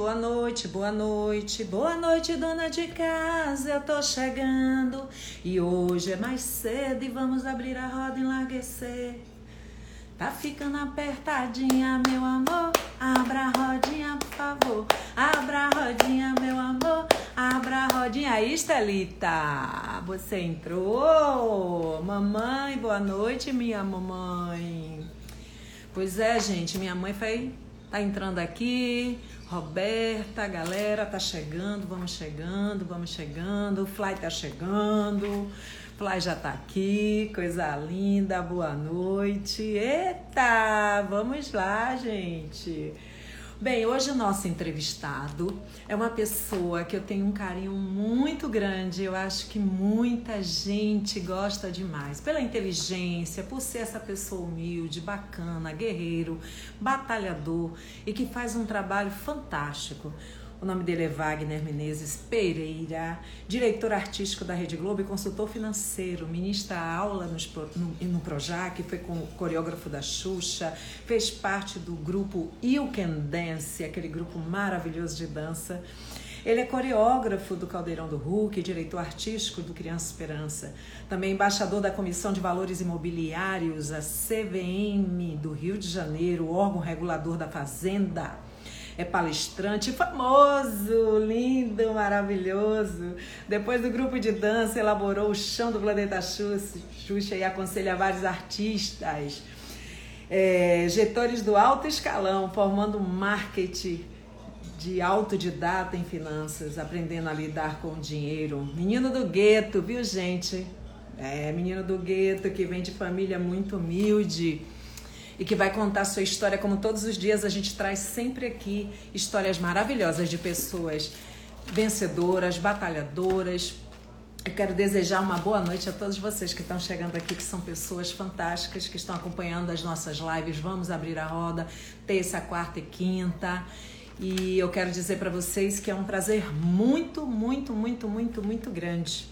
boa noite, boa noite, boa noite, dona de casa. Eu tô chegando e hoje é mais cedo e vamos abrir a roda e enlarguecer. Tá ficando apertadinha, meu amor. Abra a rodinha, por favor. Abra a rodinha, meu amor. Abra a rodinha. Aí, Estelita, você entrou? Mamãe, boa noite, minha mamãe. Pois é, gente, minha mãe foi, tá entrando aqui. Roberta, galera, tá chegando, vamos chegando, vamos chegando. O Fly tá chegando. Fly já tá aqui, coisa linda, boa noite. Eita, vamos lá, gente. Bem, hoje o nosso entrevistado é uma pessoa que eu tenho um carinho muito grande. Eu acho que muita gente gosta demais pela inteligência, por ser essa pessoa humilde, bacana, guerreiro, batalhador e que faz um trabalho fantástico. O nome dele é Wagner Menezes Pereira, diretor artístico da Rede Globo e consultor financeiro, ministra aula nos, no, no Projac, foi coreógrafo da Xuxa, fez parte do grupo You Can Dance, aquele grupo maravilhoso de dança. Ele é coreógrafo do Caldeirão do Hulk, diretor artístico do Criança Esperança, também embaixador da Comissão de Valores Imobiliários, a CVM do Rio de Janeiro, órgão regulador da Fazenda é palestrante famoso, lindo, maravilhoso. Depois do grupo de dança, elaborou o chão do planeta Xuxa e aconselha vários artistas. É, getores do alto escalão, formando marketing de autodidata em finanças, aprendendo a lidar com o dinheiro. Menino do gueto, viu, gente? É, menino do gueto que vem de família muito humilde e que vai contar sua história como todos os dias a gente traz sempre aqui histórias maravilhosas de pessoas vencedoras, batalhadoras. Eu quero desejar uma boa noite a todos vocês que estão chegando aqui, que são pessoas fantásticas, que estão acompanhando as nossas lives. Vamos abrir a roda terça, quarta e quinta. E eu quero dizer para vocês que é um prazer muito, muito, muito, muito, muito grande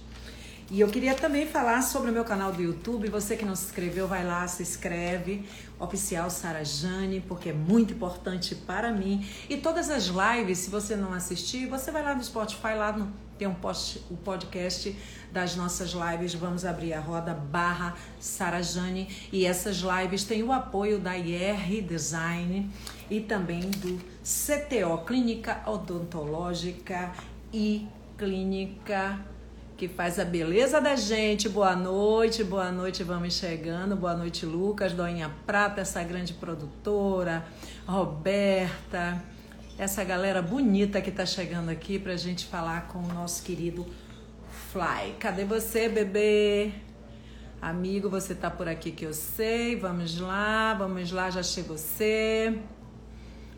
e eu queria também falar sobre o meu canal do YouTube. Você que não se inscreveu, vai lá, se inscreve. Oficial Sara Jane, porque é muito importante para mim. E todas as lives, se você não assistir, você vai lá no Spotify, lá no, tem um post, o podcast das nossas lives. Vamos abrir a roda barra Sara Jane. E essas lives têm o apoio da IR Design e também do CTO, Clínica Odontológica e Clínica que faz a beleza da gente. Boa noite, boa noite, vamos chegando. Boa noite, Lucas, Doinha Prata, essa grande produtora, Roberta, essa galera bonita que tá chegando aqui pra gente falar com o nosso querido Fly. Cadê você, bebê? Amigo, você tá por aqui que eu sei. Vamos lá, vamos lá, já chegou você.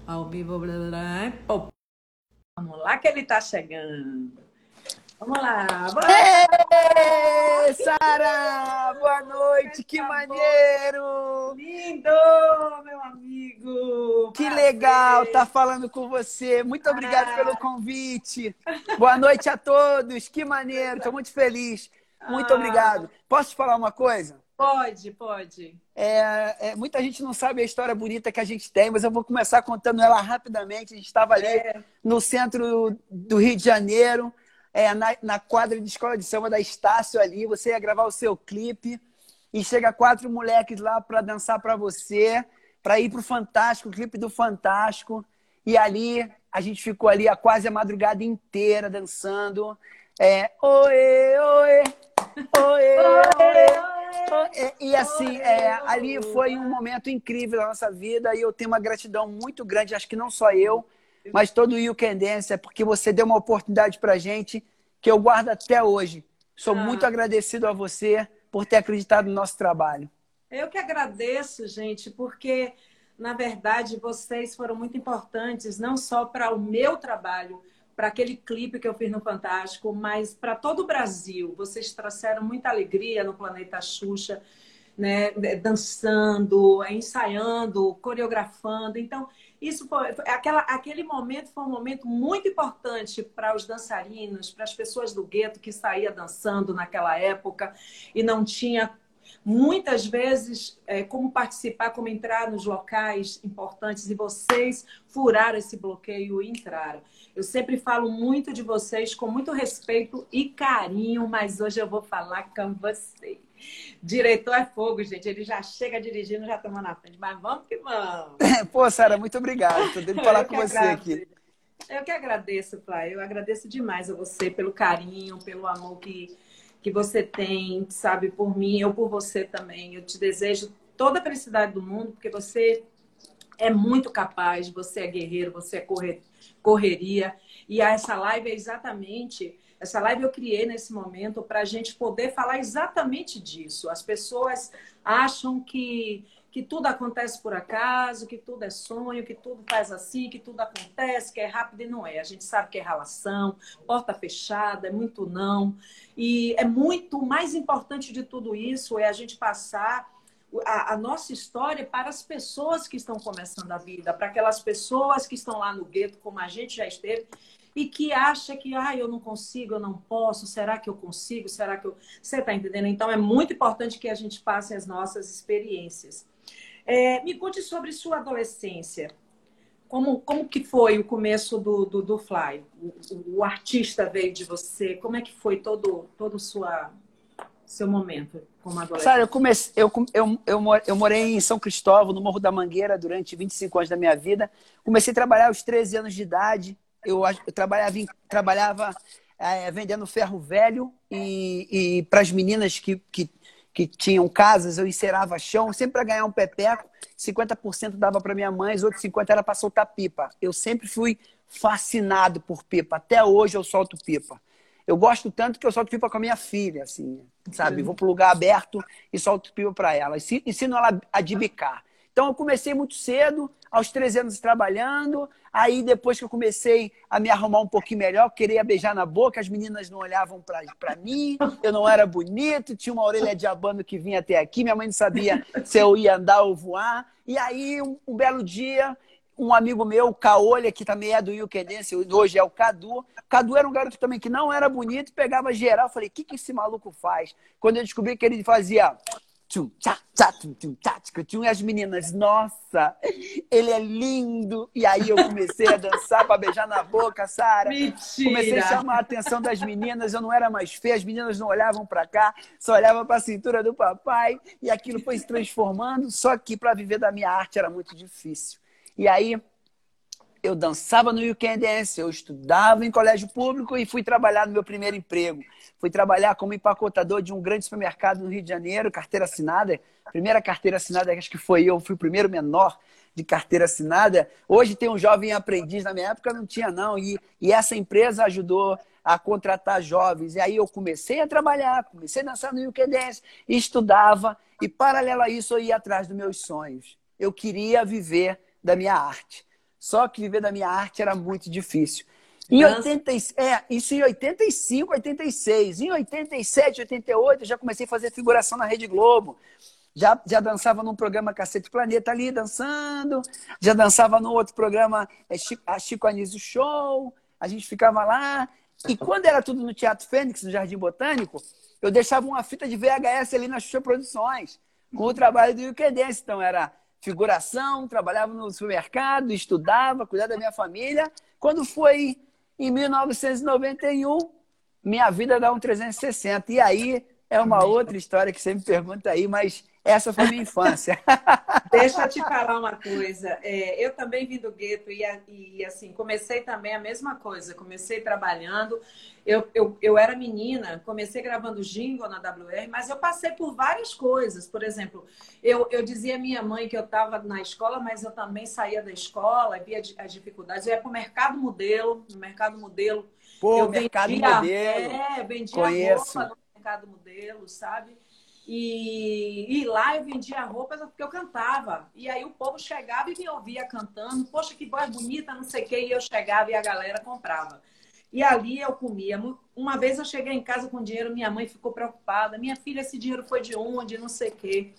Ao vivo, blá, blá, blá. Vamos lá que ele tá chegando. Vamos lá. Boa Sara! Boa noite, que maneiro! Lindo, meu amigo! Que legal estar tá falando com você. Muito obrigado ah. pelo convite. Boa noite a todos, que maneiro, estou muito feliz. Muito ah. obrigado. Posso te falar uma coisa? Pode, pode. É, é, muita gente não sabe a história bonita que a gente tem, mas eu vou começar contando ela rapidamente. A gente estava ali é. no centro do Rio de Janeiro é, na, na quadra de escola de samba da Estácio ali, você ia gravar o seu clipe e chega quatro moleques lá para dançar para você, para ir pro Fantástico, o clipe do Fantástico. E ali a gente ficou ali a quase a madrugada inteira dançando. É, oê, oê, oê, oê. E assim, é, ali foi um momento incrível da nossa vida e eu tenho uma gratidão muito grande, acho que não só eu, mas todo o You Can Dance, é porque você deu uma oportunidade para gente que eu guardo até hoje. Sou ah. muito agradecido a você por ter acreditado no nosso trabalho. Eu que agradeço, gente, porque na verdade vocês foram muito importantes, não só para o meu trabalho, para aquele clipe que eu fiz no Fantástico, mas para todo o Brasil. Vocês trouxeram muita alegria no Planeta Xuxa, né? dançando, ensaiando, coreografando. Então, isso foi, aquela, aquele momento foi um momento muito importante para os dançarinos, para as pessoas do gueto que saía dançando naquela época e não tinha muitas vezes é, como participar, como entrar nos locais importantes e vocês furaram esse bloqueio e entraram. Eu sempre falo muito de vocês com muito respeito e carinho, mas hoje eu vou falar com vocês. Diretor é fogo, gente. Ele já chega dirigindo, já tomando na frente. Mas vamos que vamos. Pô, Sara, muito obrigado. Estou dando falar com você aqui. Eu que agradeço, Flávio. Eu agradeço demais a você pelo carinho, pelo amor que, que você tem, sabe, por mim, eu por você também. Eu te desejo toda a felicidade do mundo, porque você é muito capaz, você é guerreiro, você é correr, correria. E essa live é exatamente. Essa live eu criei nesse momento para a gente poder falar exatamente disso. As pessoas acham que que tudo acontece por acaso, que tudo é sonho, que tudo faz assim, que tudo acontece, que é rápido e não é. A gente sabe que é relação, porta fechada, é muito não. E é muito mais importante de tudo isso é a gente passar a, a, nossa história para as pessoas que estão começando a vida, para aquelas pessoas que estão lá no gueto, como a gente já esteve, e que acha que ah, eu não consigo, eu não posso, será que eu consigo? Será que eu. Você está entendendo? Então é muito importante que a gente passe as nossas experiências. É, me conte sobre sua adolescência. Como, como que foi o começo do, do, do Fly? O, o, artista veio de você. Como é que foi todo todo sua seu momento como adolescente? Eu comecei, eu, eu, eu, eu morei em São Cristóvão, no Morro da Mangueira, durante 25 anos da minha vida. Comecei a trabalhar aos 13 anos de idade. Eu, eu trabalhava, em, trabalhava é, vendendo ferro velho e, e para as meninas que, que que tinham casas, eu encerava chão, sempre para ganhar um pepeco, 50% dava para minha mãe, os outros 50% era para soltar pipa. Eu sempre fui fascinado por pipa, até hoje eu solto pipa. Eu gosto tanto que eu solto pipa com a minha filha, assim, sabe? Vou para lugar aberto e solto pipa para ela. Ensino ela a dibicar. Então eu comecei muito cedo, aos 13 anos trabalhando. Aí depois que eu comecei a me arrumar um pouquinho melhor, queria beijar na boca, as meninas não olhavam para mim, eu não era bonito, tinha uma orelha de abano que vinha até aqui, minha mãe não sabia se eu ia andar ou voar. E aí, um, um belo dia, um amigo meu, o Caolha, que também é do Yukenense, hoje é o Cadu. Cadu era um garoto também que não era bonito, pegava geral. Eu falei, o que, que esse maluco faz? Quando eu descobri que ele fazia tchum, tchá, tchá, tchum, tchum, tchá, tchum, e as meninas, nossa, ele é lindo. E aí eu comecei a dançar para beijar na boca, Sara. Comecei a chamar a atenção das meninas, eu não era mais feia, as meninas não olhavam para cá, só olhavam para a cintura do papai, e aquilo foi se transformando, só que para viver da minha arte era muito difícil. E aí eu dançava no Can Dance, eu estudava em colégio público e fui trabalhar no meu primeiro emprego. Fui trabalhar como empacotador de um grande supermercado no Rio de Janeiro, carteira assinada. Primeira carteira assinada, acho que foi eu, fui o primeiro menor de carteira assinada. Hoje tem um jovem aprendiz, na minha época não tinha não. E, e essa empresa ajudou a contratar jovens. E aí eu comecei a trabalhar, comecei a dançar no Dance, estudava. E paralelo a isso eu ia atrás dos meus sonhos. Eu queria viver da minha arte. Só que viver da minha arte era muito difícil. Em 80, é, isso em 85, 86. Em 87, 88, eu já comecei a fazer figuração na Rede Globo. Já, já dançava num programa Cacete Planeta ali, dançando. Já dançava no outro programa é, a Chico Anísio Show. A gente ficava lá. E quando era tudo no Teatro Fênix, no Jardim Botânico, eu deixava uma fita de VHS ali na Xuxa Produções, com o trabalho do Dance. Então era figuração, trabalhava no supermercado, estudava, cuidava da minha família. Quando foi em 1991, minha vida dá um 360. E aí é uma outra história que você me pergunta aí, mas essa foi minha infância. Deixa eu te falar uma coisa. É, eu também vim do gueto e, e, assim, comecei também a mesma coisa. Comecei trabalhando. Eu, eu, eu era menina, comecei gravando jingle na WR, mas eu passei por várias coisas. Por exemplo, eu, eu dizia à minha mãe que eu estava na escola, mas eu também saía da escola, via as dificuldades. Eu ia para o mercado modelo, no mercado modelo. Pô, eu mercado vendia, modelo. É, vendia Conheço. roupa no mercado modelo, sabe? E, e lá eu vendia roupas porque eu cantava. E aí o povo chegava e me ouvia cantando. Poxa, que voz bonita, não sei o quê. E eu chegava e a galera comprava. E ali eu comia. Uma vez eu cheguei em casa com dinheiro, minha mãe ficou preocupada. Minha filha, esse dinheiro foi de onde? Não sei o quê.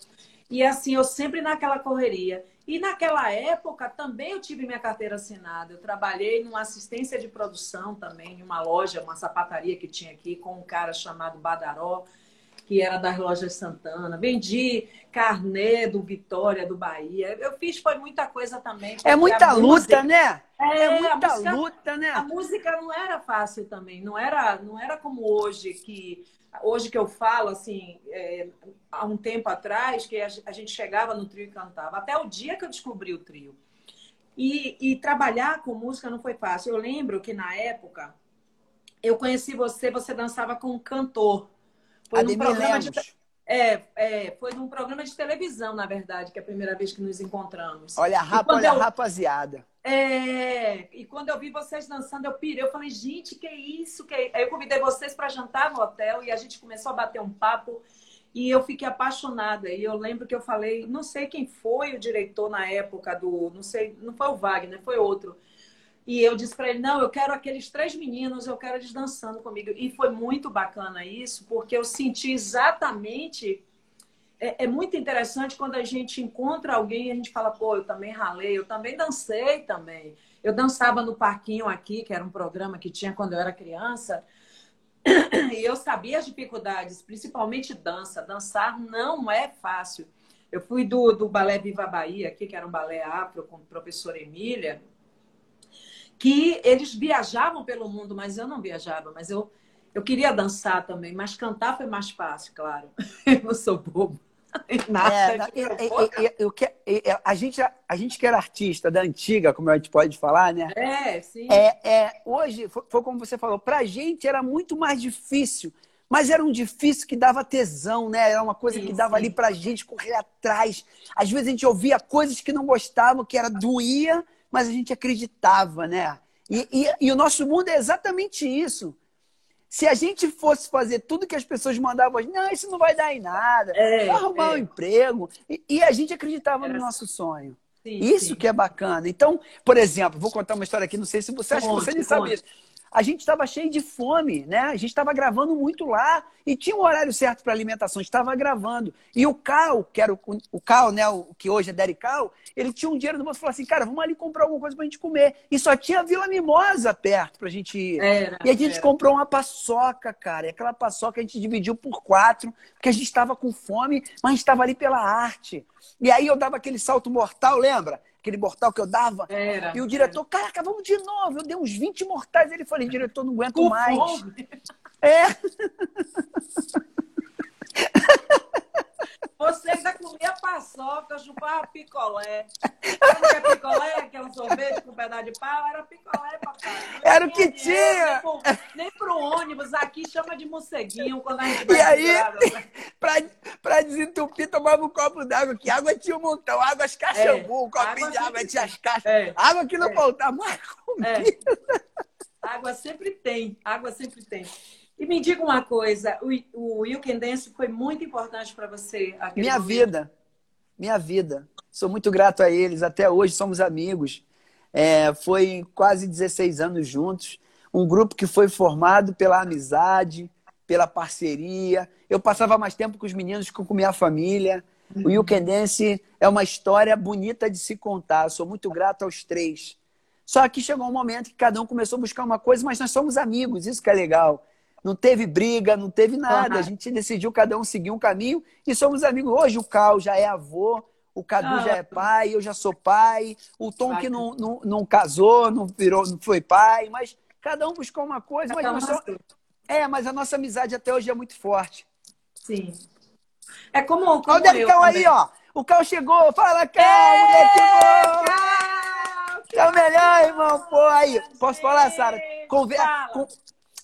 E assim, eu sempre naquela correria. E naquela época também eu tive minha carteira assinada. Eu trabalhei numa assistência de produção também, em uma loja, uma sapataria que tinha aqui, com um cara chamado Badaró que era das lojas Santana. Vendi carnê do Vitória, do Bahia. Eu fiz, foi muita coisa também. É muita luta, música... né? É, é muita música, luta, né? A música não era fácil também. Não era, não era como hoje, que hoje que eu falo, assim, é, há um tempo atrás, que a gente chegava no trio e cantava. Até o dia que eu descobri o trio. E, e trabalhar com música não foi fácil. Eu lembro que na época eu conheci você, você dançava com um cantor. Foi Ademir num programa Lemos. de é, é, foi num programa de televisão, na verdade, que é a primeira vez que nos encontramos. Olha, rapa, olha eu, rapaziada. É, e quando eu vi vocês dançando, eu pirei. Eu falei, gente, que isso? Que é? Aí eu convidei vocês para jantar no hotel e a gente começou a bater um papo. E eu fiquei apaixonada. E eu lembro que eu falei, não sei quem foi o diretor na época do. Não sei, não foi o Wagner, foi outro. E eu disse para ele: não, eu quero aqueles três meninos, eu quero eles dançando comigo. E foi muito bacana isso, porque eu senti exatamente. É, é, muito interessante quando a gente encontra alguém e a gente fala: pô, eu também ralei, eu também dancei também. Eu dançava no Parquinho aqui, que era um programa que tinha quando eu era criança. E eu sabia as dificuldades, principalmente dança. Dançar não é fácil. Eu fui do, do Balé Viva Bahia, aqui, que era um balé afro com a professora Emília, que eles viajavam pelo mundo, mas eu não viajava, mas eu, eu queria dançar também, mas cantar foi mais fácil, claro. Eu não sou bobo. Nada é, eu, a, gente, a gente que era artista da antiga, como a gente pode falar, né? É, sim. É, é, hoje, foi, foi como você falou, pra gente era muito mais difícil, mas era um difícil que dava tesão, né? Era uma coisa sim, que dava sim. ali pra gente correr atrás. Às vezes a gente ouvia coisas que não gostavam, que era doía, mas a gente acreditava, né? E, e, e, o nosso mundo é exatamente isso. Se a gente fosse fazer tudo que as pessoas mandavam, não, isso não vai dar em nada, é, vai arrumar é. um emprego. E, e, a gente acreditava Era... no nosso sonho. Sim, isso sim. que é bacana. Então, por exemplo, vou contar uma história aqui, não sei se você acha que você nem sabe isso a gente estava cheio de fome, né? A gente estava gravando muito lá e tinha um horário certo para alimentação, estava gravando. E o Cal, que era o, o Cal, né? O que hoje é Derek Cal, ele tinha um dinheiro no bolso e falou assim: cara, vamos ali comprar alguma coisa para a gente comer. E só tinha Vila Mimosa perto para a gente ir. Era, e a gente era. comprou uma paçoca, cara. E aquela paçoca a gente dividiu por quatro, porque a gente estava com fome, mas a gente estava ali pela arte. E aí eu dava aquele salto mortal, lembra? Aquele mortal que eu dava. Era, e o diretor, era. caraca, vamos de novo. Eu dei uns 20 mortais. Ele falou, diretor, não aguento mais. Fome. É. Você ainda comia paçoca, chupava picolé. Sabe o que é picolé? Aquele sorvete com pedaço de pau? Era picolé, papai. Não era o que tinha. Nem pro, ônibus. Aqui chama de morceguinho quando a gente vai E aí, pra, pra desentupir, tomava um copo d'água. Que água tinha um montão. Água as caixas, é, um copinho de água, tinha as caixas. É, água que não é, faltava, mas comida. É. Água sempre tem. Água sempre tem. Me diga uma coisa, o, o You Can Dance foi muito importante para você? Minha momento. vida, minha vida. Sou muito grato a eles, até hoje somos amigos. É, foi quase 16 anos juntos. Um grupo que foi formado pela amizade, pela parceria. Eu passava mais tempo com os meninos que com minha família. O You Can Dance é uma história bonita de se contar. sou muito grato aos três. Só que chegou um momento que cada um começou a buscar uma coisa, mas nós somos amigos, isso que é legal. Não teve briga, não teve nada. Uhum. A gente decidiu cada um seguir um caminho e somos amigos. Hoje o Cal já é avô, o Cadu ah, já é pai, eu já sou pai. O Tom que não, não, não, casou, não virou, não foi pai, mas cada um buscou uma coisa. Mas só... É, mas a nossa amizade até hoje é muito forte. Sim. É como, como Olha o Cal aí, ó. O Cal chegou. Fala, Cal, moleque bom! Cal! É o melhor, irmão. Pô, aí. Posso falar, Sara? Conver...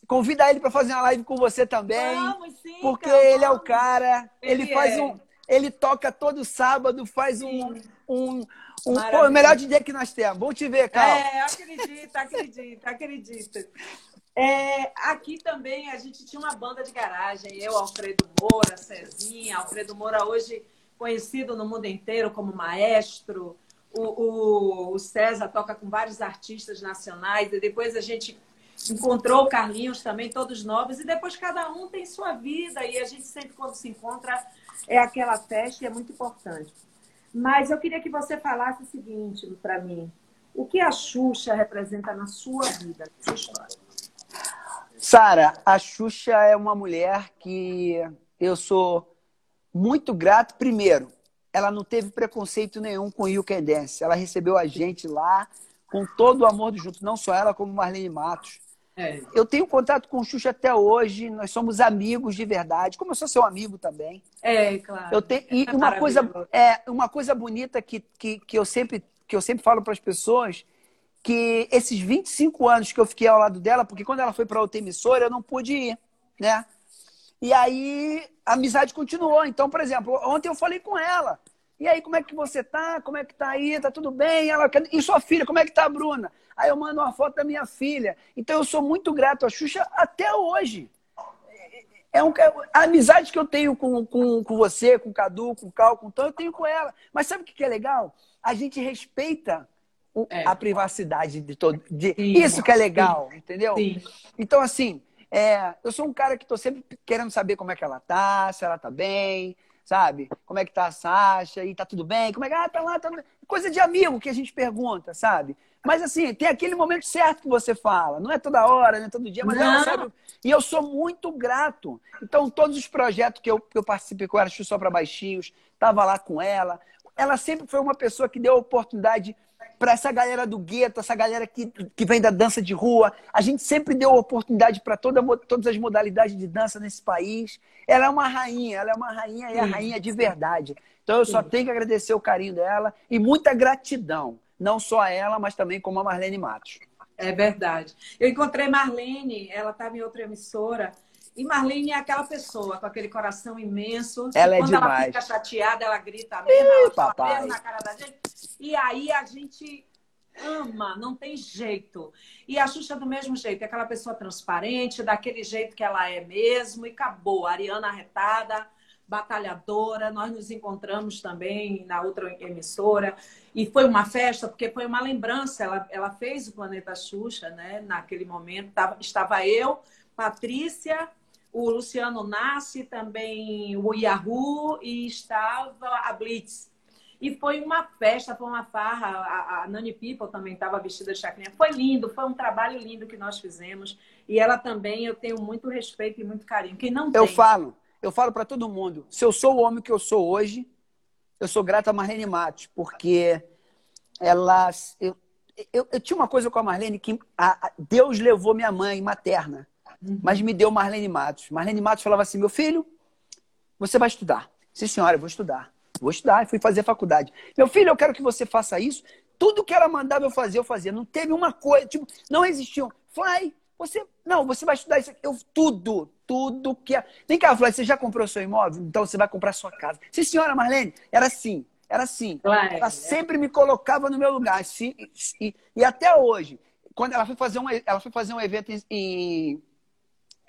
Convida ele para fazer uma live com você também. Vamos, sim, porque então, ele é o cara. Ele, ele faz é. um. Ele toca todo sábado, faz um. um, um pô, o melhor DJ que nós temos. Vamos te ver, Carl. É, acredita, acredita, acredita. É, aqui também a gente tinha uma banda de garagem. Eu, Alfredo Moura, Cezinha. Alfredo Moura, hoje conhecido no mundo inteiro como maestro. O, o, o César toca com vários artistas nacionais. E depois a gente encontrou o Carlinhos também, todos novos, e depois cada um tem sua vida, e a gente sempre, quando se encontra, é aquela festa e é muito importante. Mas eu queria que você falasse o seguinte para mim: o que a Xuxa representa na sua vida, na sua história? Sara, a Xuxa é uma mulher que eu sou muito grato. Primeiro, ela não teve preconceito nenhum com o You Can Dance. Ela recebeu a gente lá com todo o amor do junto, não só ela, como Marlene Matos. É. Eu tenho contato com o Xuxa até hoje, nós somos amigos de verdade, como eu sou seu amigo também. É, claro. Eu tenho, e é uma, coisa, é, uma coisa bonita que, que, que, eu sempre, que eu sempre falo para as pessoas, que esses 25 anos que eu fiquei ao lado dela, porque quando ela foi para outra emissora, eu não pude ir, né? E aí a amizade continuou. Então, por exemplo, ontem eu falei com ela. E aí, como é que você tá? Como é que tá aí? Tá tudo bem? Ela, e sua filha, como é que tá, Bruna? Aí eu mando uma foto da minha filha. Então eu sou muito grato à Xuxa até hoje. É um, a amizade que eu tenho com, com, com você, com o Cadu, com o Cal, com o Tom, eu tenho com ela. Mas sabe o que é legal? A gente respeita o, é. a privacidade de todo. De, isso que é legal, Sim. entendeu? Sim. Então, assim, é, eu sou um cara que estou sempre querendo saber como é que ela tá, se ela tá bem, sabe? Como é que tá a Sasha? E tá tudo bem? Como é que ah, tá lá? Tá... Coisa de amigo que a gente pergunta, sabe? Mas assim, tem aquele momento certo que você fala. Não é toda hora, não é todo dia, mas ela sabe. E eu sou muito grato. Então, todos os projetos que eu, que eu participei com ela, só para baixinhos, tava lá com ela. Ela sempre foi uma pessoa que deu oportunidade para essa galera do gueto, essa galera que, que vem da dança de rua. A gente sempre deu oportunidade para toda, todas as modalidades de dança nesse país. Ela é uma rainha, ela é uma rainha e a rainha de verdade. Então eu só tenho que agradecer o carinho dela e muita gratidão, não só a ela, mas também como a Marlene Matos. É verdade. Eu encontrei Marlene, ela estava em outra emissora, e Marlene é aquela pessoa com aquele coração imenso. Ela é quando demais. ela fica chateada, ela grita mesmo, ela papai. na cara da gente. E aí a gente ama, não tem jeito. E a Xuxa do mesmo jeito, é aquela pessoa transparente, daquele jeito que ela é mesmo, e acabou. A Ariana arretada, batalhadora, nós nos encontramos também na outra emissora, e foi uma festa, porque foi uma lembrança, ela, ela fez o Planeta Xuxa, né? Naquele momento, tava, estava eu, Patrícia, o Luciano Nasce, também o Yahoo e estava a Blitz. E foi uma festa, foi uma farra. A, a Nani People também estava vestida de chacrinha. Foi lindo, foi um trabalho lindo que nós fizemos. E ela também, eu tenho muito respeito e muito carinho. Quem não tem... Eu falo, eu falo para todo mundo. Se eu sou o homem que eu sou hoje, eu sou grato a Marlene Matos, porque ela... Eu, eu, eu, tinha uma coisa com a Marlene que a, a Deus levou minha mãe materna Uhum. Mas me deu Marlene Matos. Marlene Matos falava assim: meu filho, você vai estudar. Sim, senhora, eu vou estudar. Vou estudar. E fui fazer faculdade. Meu filho, eu quero que você faça isso. Tudo que ela mandava eu fazer, eu fazia. Não teve uma coisa, tipo, não existiam. Fly, você. Não, você vai estudar isso aqui. Eu, tudo, tudo que. É... Vem cá, Fly, você já comprou seu imóvel? Então você vai comprar sua casa. Sim, senhora Marlene, era assim. Era assim. Claro, ela é. sempre me colocava no meu lugar. Assim, e, e, até hoje, quando ela foi fazer um, ela foi fazer um evento em, em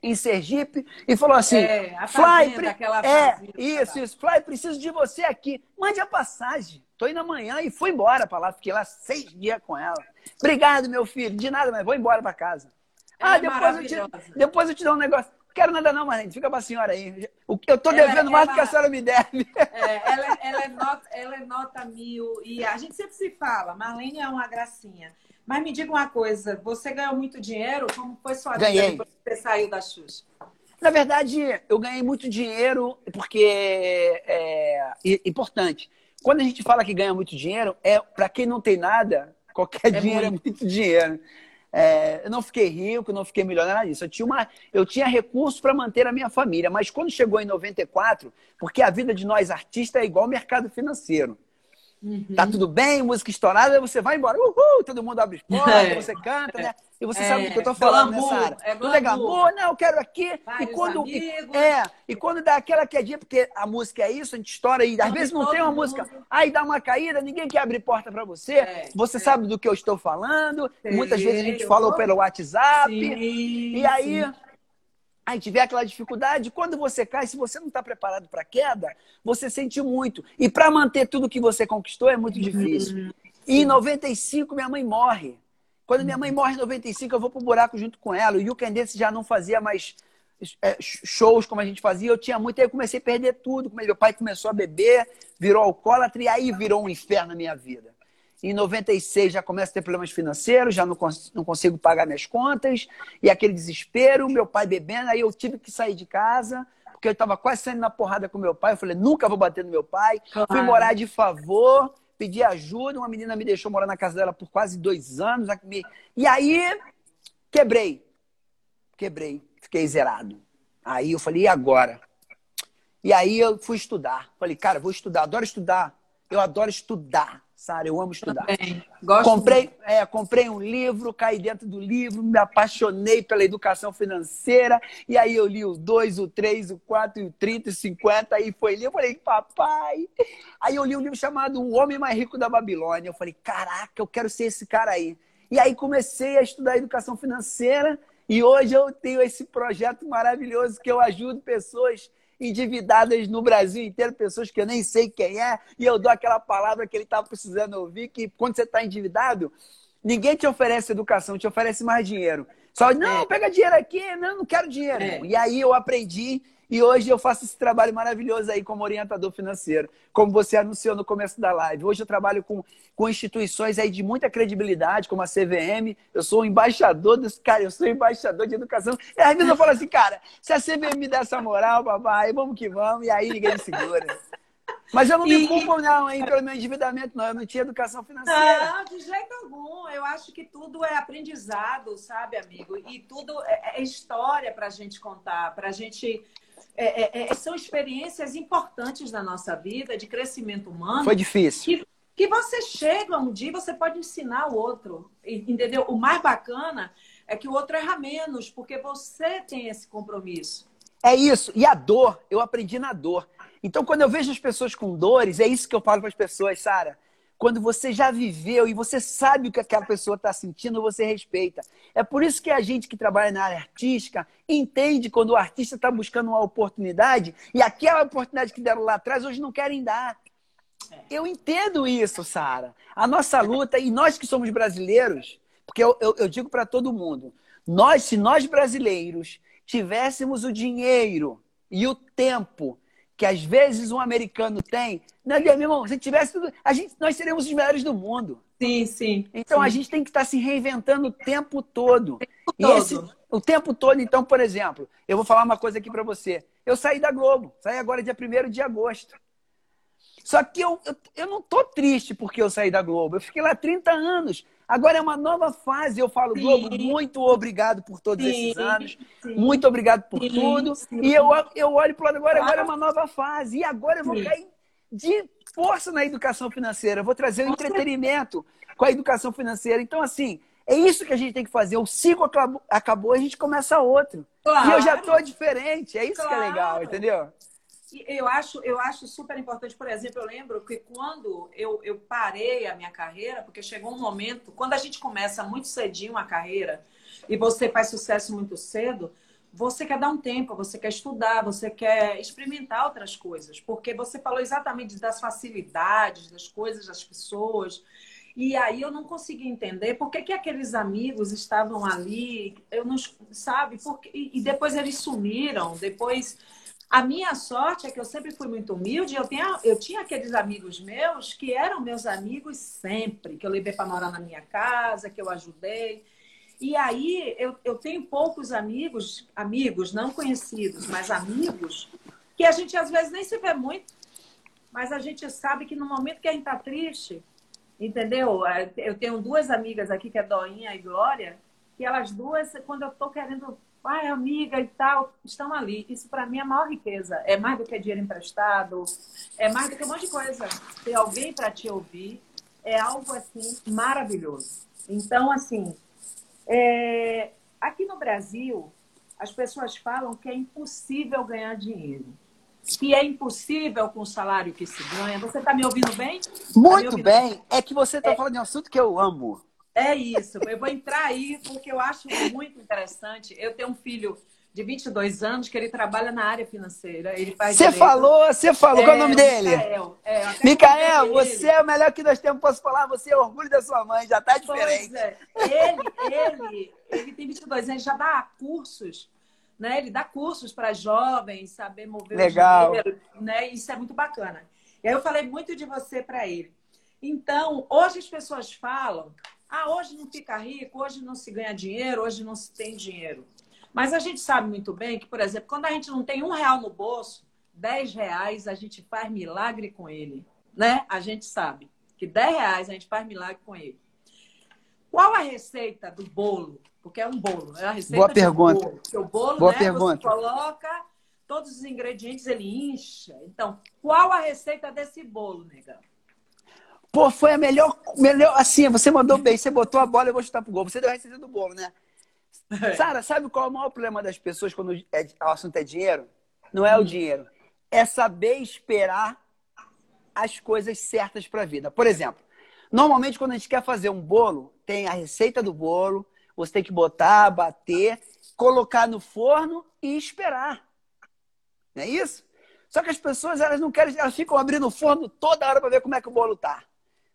em Sergipe e falou assim: é, Fly, fazenda, é, fazenda, isso, isso, Fly, preciso de você aqui. Mande a passagem. Tô indo amanhã e fui embora para lá. Fiquei lá seis dias com ela. Obrigado, meu filho. De nada, mas vou embora para casa. Ela ah, é depois, eu te, depois eu te dou um negócio. Não quero nada não, Marlene. Fica para a senhora aí. Eu tô devendo ela, mais do que a senhora me deve. É, ela, ela, é nota, ela é nota mil. E a gente sempre se fala, Marlene é uma gracinha. Mas me diga uma coisa, você ganhou muito dinheiro? Como foi sua Ganhei. vida depois que você saiu da Xuxa? Na verdade, eu ganhei muito dinheiro porque é importante. Quando a gente fala que ganha muito dinheiro, é para quem não tem nada, qualquer é dinheiro muito. é muito dinheiro. É, eu não fiquei rico, não fiquei milionário disso. Eu tinha, uma, eu tinha recurso para manter a minha família, mas quando chegou em 94, porque a vida de nós artistas é igual ao mercado financeiro. Uhum. Tá tudo bem, música estourada, você vai embora. Uhul, todo mundo abre portas, é. você canta, né? E você é. sabe do que eu tô falando glamour, nessa área. É tudo é glamour, não, eu quero aqui. e quando, é, e quando dá aquela quedinha, porque a música é isso, a gente estoura e às vezes não tem uma mundo. música, aí dá uma caída, ninguém quer abrir porta para você. É, você é. sabe do que eu estou falando. Muitas vezes a gente falou pelo WhatsApp. Sim, e aí. Sim aí tiver aquela dificuldade, quando você cai, se você não está preparado para a queda, você sente muito. E para manter tudo que você conquistou é muito difícil. Uhum. E em 95, minha mãe morre. Quando minha mãe morre em 95, eu vou pro buraco junto com ela. O You Can Dance já não fazia mais é, shows como a gente fazia. Eu tinha muito, aí eu comecei a perder tudo. Meu pai começou a beber, virou alcoólatra, e aí virou um inferno na minha vida. Em 96 já começa a ter problemas financeiros, já não, cons não consigo pagar minhas contas, e aquele desespero, meu pai bebendo, aí eu tive que sair de casa, porque eu estava quase saindo na porrada com meu pai. Eu falei, nunca vou bater no meu pai. Claro. Fui morar de favor, pedi ajuda. Uma menina me deixou morar na casa dela por quase dois anos. E aí, quebrei. Quebrei. Fiquei zerado. Aí eu falei, e agora? E aí eu fui estudar. Falei, cara, vou estudar. Adoro estudar. Eu adoro estudar. Sara, eu amo estudar. Também. Gosto comprei, é, comprei um livro, caí dentro do livro, me apaixonei pela educação financeira, e aí eu li o 2, o 3, o 4, o 30, o 50, aí foi ali, eu falei, papai. Aí eu li um livro chamado O Homem Mais Rico da Babilônia. Eu falei, caraca, eu quero ser esse cara aí. E aí comecei a estudar educação financeira, e hoje eu tenho esse projeto maravilhoso que eu ajudo pessoas endividadas no Brasil inteiro, pessoas que eu nem sei quem é, e eu dou aquela palavra que ele estava precisando ouvir, que quando você está endividado, ninguém te oferece educação, te oferece mais dinheiro. Só, não, é. pega dinheiro aqui, não, não quero dinheiro. É. E aí eu aprendi e hoje eu faço esse trabalho maravilhoso aí como orientador financeiro, como você anunciou no começo da live. Hoje eu trabalho com, com instituições aí de muita credibilidade, como a CVM. Eu sou embaixador dos cara, eu sou embaixador de educação. E às vezes eu falo assim, cara, se a CVM me der essa moral, papai, vamos que vamos, e aí ninguém me segura. Mas eu não me culpo, não, hein, pelo meu endividamento, não. Eu não tinha educação financeira. Não, de jeito algum. Eu acho que tudo é aprendizado, sabe, amigo? E tudo é, é história para a gente contar, para a gente é, é, é, são experiências importantes na nossa vida, de crescimento humano. Foi difícil. Que, que você chega um dia você pode ensinar o outro. Entendeu? O mais bacana é que o outro erra menos, porque você tem esse compromisso. É isso. E a dor, eu aprendi na dor. Então, quando eu vejo as pessoas com dores, é isso que eu falo para as pessoas, Sara quando você já viveu e você sabe o que aquela pessoa está sentindo, você respeita. É por isso que a gente que trabalha na área artística entende quando o artista está buscando uma oportunidade e aquela oportunidade que deram lá atrás hoje não querem dar. É. Eu entendo isso, Sara. A nossa luta, e nós que somos brasileiros, porque eu, eu, eu digo para todo mundo, nós, se nós brasileiros tivéssemos o dinheiro e o tempo que às vezes um americano tem, né, meu irmão, se tivesse tudo, a gente, nós seríamos os melhores do mundo. Sim, sim. Então sim. a gente tem que estar se reinventando o tempo todo. O tempo e todo. Esse, o tempo todo, então, por exemplo, eu vou falar uma coisa aqui para você. Eu saí da Globo, saí agora dia 1 de agosto. Só que eu, eu, eu não tô triste porque eu saí da Globo. Eu fiquei lá 30 anos. Agora é uma nova fase. Eu falo, sim. Globo, muito obrigado por todos sim, esses anos. Sim. Muito obrigado por tudo. E eu, eu olho para agora, agora é uma nova fase. E agora eu vou cair de força na educação financeira. Eu vou trazer o entretenimento com a educação financeira. Então, assim, é isso que a gente tem que fazer. O ciclo acabou, acabou a gente começa outro. Claro. E eu já estou diferente. É isso claro. que é legal, entendeu? Eu acho, eu acho super importante, por exemplo, eu lembro que quando eu, eu parei a minha carreira, porque chegou um momento, quando a gente começa muito cedinho a carreira e você faz sucesso muito cedo, você quer dar um tempo, você quer estudar, você quer experimentar outras coisas, porque você falou exatamente das facilidades, das coisas, das pessoas. E aí eu não consegui entender por que, que aqueles amigos estavam ali, eu não sabe, porque, e depois eles sumiram, depois a minha sorte é que eu sempre fui muito humilde. Eu tinha, eu tinha aqueles amigos meus que eram meus amigos sempre, que eu levei para morar na minha casa, que eu ajudei. E aí eu, eu tenho poucos amigos, amigos não conhecidos, mas amigos, que a gente às vezes nem se vê muito, mas a gente sabe que no momento que a gente está triste, entendeu? É, eu tenho duas amigas aqui, que é Doinha e Glória, que elas duas, quando eu estou querendo pai, amiga e tal, estão ali. Isso para mim é a maior riqueza. É mais do que dinheiro emprestado, é mais do que um monte de coisa. Ter alguém para te ouvir é algo assim maravilhoso. Então, assim, é... aqui no Brasil, as pessoas falam que é impossível ganhar dinheiro. Que é impossível com o salário que se ganha. Você está me ouvindo bem? Tá Muito tá bem. bem. É que você está é... falando de um assunto que eu amo. É isso. Eu vou entrar aí porque eu acho muito interessante. Eu tenho um filho de 22 anos que ele trabalha na área financeira. Você falou, você falou. É, Qual é o nome dele? Micael. É, Micael, você é o melhor que nós temos. Posso falar? Você é orgulho da sua mãe. Já está diferente. É. Ele, ele, ele tem 22 anos, já dá cursos. Né? Ele dá cursos para jovens, saber mover Legal. o dinheiro. Né? Isso é muito bacana. E aí eu falei muito de você para ele. Então, hoje as pessoas falam ah, hoje não fica rico, hoje não se ganha dinheiro, hoje não se tem dinheiro. Mas a gente sabe muito bem que, por exemplo, quando a gente não tem um real no bolso, 10 reais a gente faz milagre com ele. Né? A gente sabe que 10 reais a gente faz milagre com ele. Qual a receita do bolo? Porque é um bolo, é a receita Boa pergunta. bolo. Porque o bolo, Boa né, pergunta. você coloca todos os ingredientes, ele incha. Então, qual a receita desse bolo, negão? Pô, foi a melhor, melhor. Assim, você mandou bem, você botou a bola, eu vou chutar pro gol. Você deu a receita do bolo, né? É. Sara, sabe qual é o maior problema das pessoas quando é, o assunto é dinheiro? Não é o dinheiro. É saber esperar as coisas certas para a vida. Por exemplo, normalmente quando a gente quer fazer um bolo, tem a receita do bolo, você tem que botar, bater, colocar no forno e esperar. Não é isso? Só que as pessoas, elas não querem, elas ficam abrindo o forno toda hora para ver como é que o bolo tá.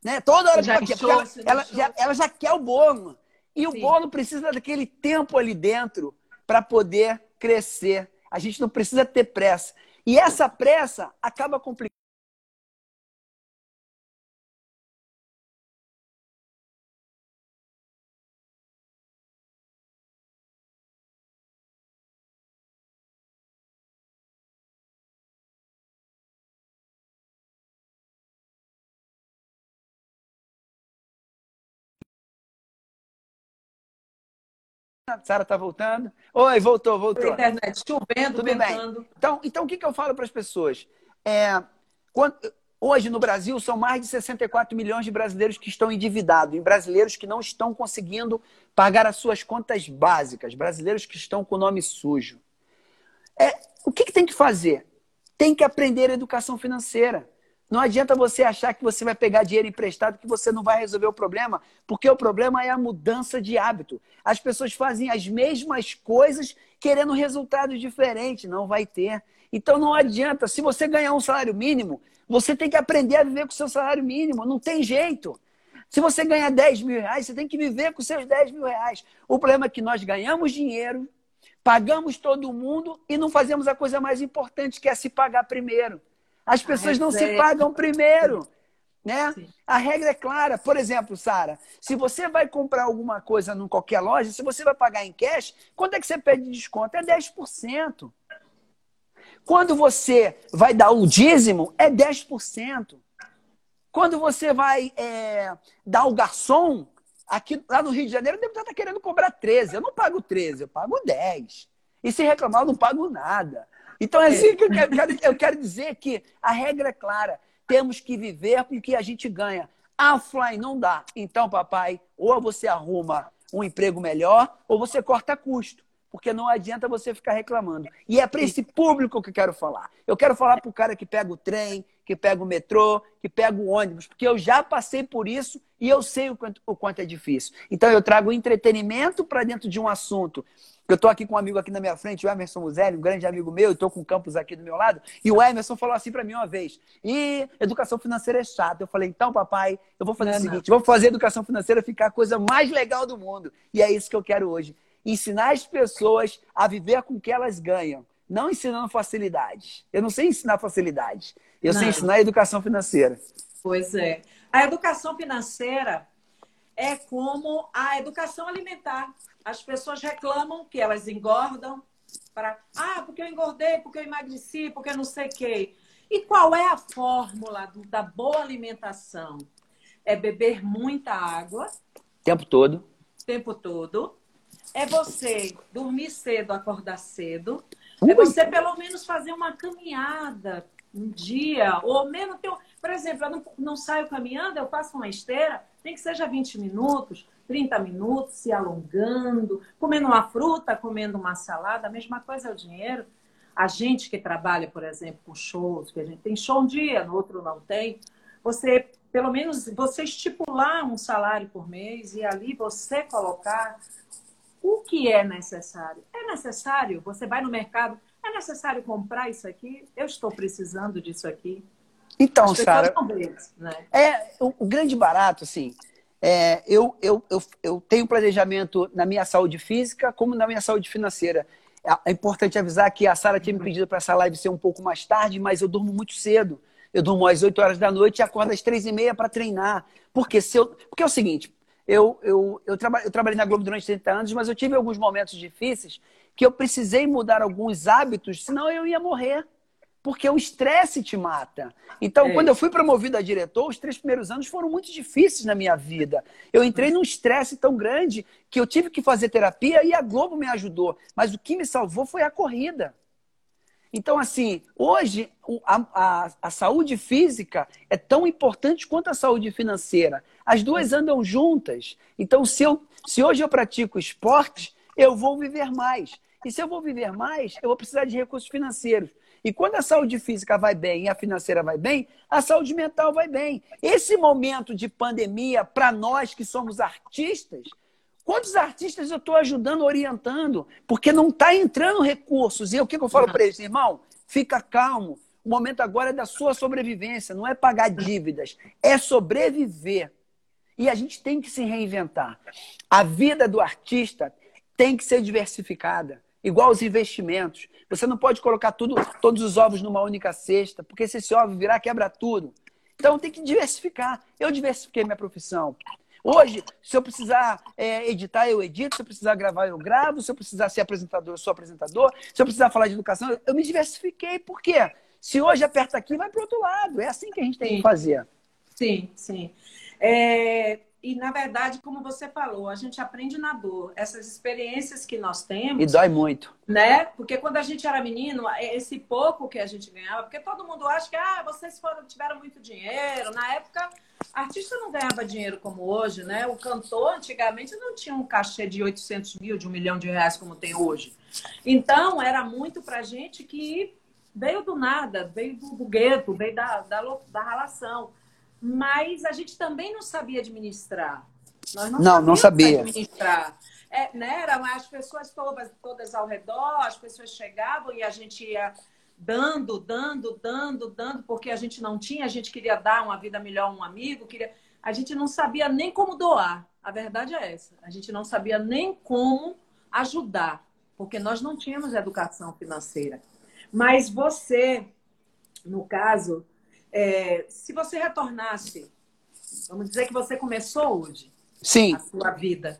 Né? Toda hora Já inchou, ela, ela, já, ela já quer o bolo. E o Sim. bolo precisa daquele tempo ali dentro para poder crescer. A gente não precisa ter pressa. E essa pressa acaba complicando. Sara tá voltando. Oi, voltou, voltou. Internet chovendo, Tudo bem. Então, então, o que, que eu falo para as pessoas? É, quando- hoje, no Brasil, são mais de 64 milhões de brasileiros que estão endividados, e brasileiros que não estão conseguindo pagar as suas contas básicas, brasileiros que estão com o nome sujo. É, o que, que tem que fazer? Tem que aprender educação financeira. Não adianta você achar que você vai pegar dinheiro emprestado que você não vai resolver o problema, porque o problema é a mudança de hábito. As pessoas fazem as mesmas coisas querendo resultados diferentes, não vai ter. Então não adianta, se você ganhar um salário mínimo, você tem que aprender a viver com o seu salário mínimo, não tem jeito. Se você ganhar 10 mil reais, você tem que viver com seus 10 mil reais. O problema é que nós ganhamos dinheiro, pagamos todo mundo e não fazemos a coisa mais importante, que é se pagar primeiro. As pessoas não se pagam primeiro. Né? Sim. A regra é clara. Por exemplo, Sara, se você vai comprar alguma coisa em qualquer loja, se você vai pagar em cash, quanto é que você pede de desconto? É 10%. Quando você vai dar o dízimo, é 10%. Quando você vai é, dar o garçom, aqui lá no Rio de Janeiro, o deputado está querendo cobrar 13. Eu não pago 13, eu pago 10. E se reclamar, eu não pago nada. Então é assim que eu quero, eu quero dizer que a regra é clara. Temos que viver com o que a gente ganha. Offline não dá. Então, papai, ou você arruma um emprego melhor, ou você corta custo. Porque não adianta você ficar reclamando. E é para esse público que eu quero falar. Eu quero falar para o cara que pega o trem, que pega o metrô, que pega o ônibus, porque eu já passei por isso e eu sei o quanto, o quanto é difícil. Então eu trago entretenimento para dentro de um assunto. Eu estou aqui com um amigo aqui na minha frente, o Emerson Muzelli, um grande amigo meu, eu estou com o campus aqui do meu lado, e o Emerson falou assim para mim uma vez: e educação financeira é chata. Eu falei, então, papai, eu vou fazer Não o seguinte: vou fazer a educação financeira ficar a coisa mais legal do mundo. E é isso que eu quero hoje. Ensinar as pessoas a viver com o que elas ganham, não ensinando facilidades. Eu não sei ensinar facilidades. Eu sei Não. ensinar educação financeira. Pois é. A educação financeira é como a educação alimentar. As pessoas reclamam que elas engordam para ah, porque eu engordei, porque eu emagreci, porque eu não sei o quê. E qual é a fórmula do- da boa alimentação? É beber muita água tempo todo. tempo todo. É você dormir cedo, acordar cedo. Ui. É você pelo menos fazer uma caminhada um dia, ou menos ter. Por exemplo, eu não, não saio caminhando, eu faço uma esteira, nem que seja 20 minutos, 30 minutos, se alongando, comendo uma fruta, comendo uma salada, a mesma coisa é o dinheiro. A gente que trabalha, por exemplo, com shows, que a gente tem show um dia, no outro não tem, você, pelo menos, você estipular um salário por mês e ali você colocar o que é necessário. É necessário? Você vai no mercado, é necessário comprar isso aqui? Eu estou precisando disso aqui. Então, Sara, né? É, o, o grande barato, assim, é, eu, eu, eu, eu tenho planejamento na minha saúde física como na minha saúde financeira. É, é importante avisar que a Sara tinha me pedido para essa live ser um pouco mais tarde, mas eu durmo muito cedo. Eu durmo às 8 horas da noite e acordo às 3 e meia para treinar. Porque, se eu, porque é o seguinte, eu, eu, eu, traba, eu trabalhei na Globo durante 30 anos, mas eu tive alguns momentos difíceis que eu precisei mudar alguns hábitos, senão eu ia morrer. Porque o estresse te mata. Então, é. quando eu fui promovido a diretor, os três primeiros anos foram muito difíceis na minha vida. Eu entrei num estresse tão grande que eu tive que fazer terapia e a Globo me ajudou. Mas o que me salvou foi a corrida. Então, assim, hoje a, a, a, saúde física é tão importante quanto a saúde financeira. As duas andam juntas. Então, se, eu, se hoje eu pratico esporte, eu vou viver mais. E se eu vou viver mais, eu vou precisar de recursos financeiros. E quando a saúde física vai bem e a financeira vai bem, a saúde mental vai bem. Esse momento de pandemia, para nós que somos artistas, quantos artistas eu estou ajudando, orientando? Porque não está entrando recursos. E o que, que eu falo para eles, irmão? Fica calmo. O momento agora é da sua sobrevivência, não é pagar dívidas, é sobreviver. E a gente tem que se reinventar. A vida do artista tem que ser diversificada, igual os investimentos. Você não pode colocar tudo, todos os ovos numa única cesta, porque se esse ovo virar, quebra tudo. Então tem que diversificar. Eu diversifiquei minha profissão. Hoje, se eu precisar é, editar, eu edito. Se eu precisar gravar, eu gravo. Se eu precisar ser apresentador, eu sou apresentador. Se eu precisar falar de educação, eu me diversifiquei. Por quê? Se hoje aperta aqui, vai para o outro lado. É assim que a gente tem sim. que fazer. Sim, sim. É, e, na verdade, como você falou, a gente aprende na dor. Essas experiências que nós temos. E dói muito. Né? Porque quando a gente era menino, é esse pouco que a gente ganhava, porque todo mundo acha que ah, vocês foram, tiveram muito dinheiro. Na época, artista não ganhava dinheiro como hoje, né? O cantor, antigamente, não tinha um cachê de 800 mil, de um milhão de reais como tem hoje. Então, era muito pra gente que veio do nada, veio do, do gueto, veio da, da, da relação mas a gente também não sabia administrar. Nós não, não, não sabia administrar. É, né? Eram as pessoas todas, todas ao redor, as pessoas chegavam e a gente ia dando, dando, dando, dando, porque a gente não tinha, a gente queria dar uma vida melhor a um amigo, queria... a gente não sabia nem como doar. A verdade é essa. A gente não sabia nem como ajudar, porque nós não tínhamos educação financeira. Mas você, no caso, é, se você retornasse, vamos dizer que você começou hoje Sim. a sua vida,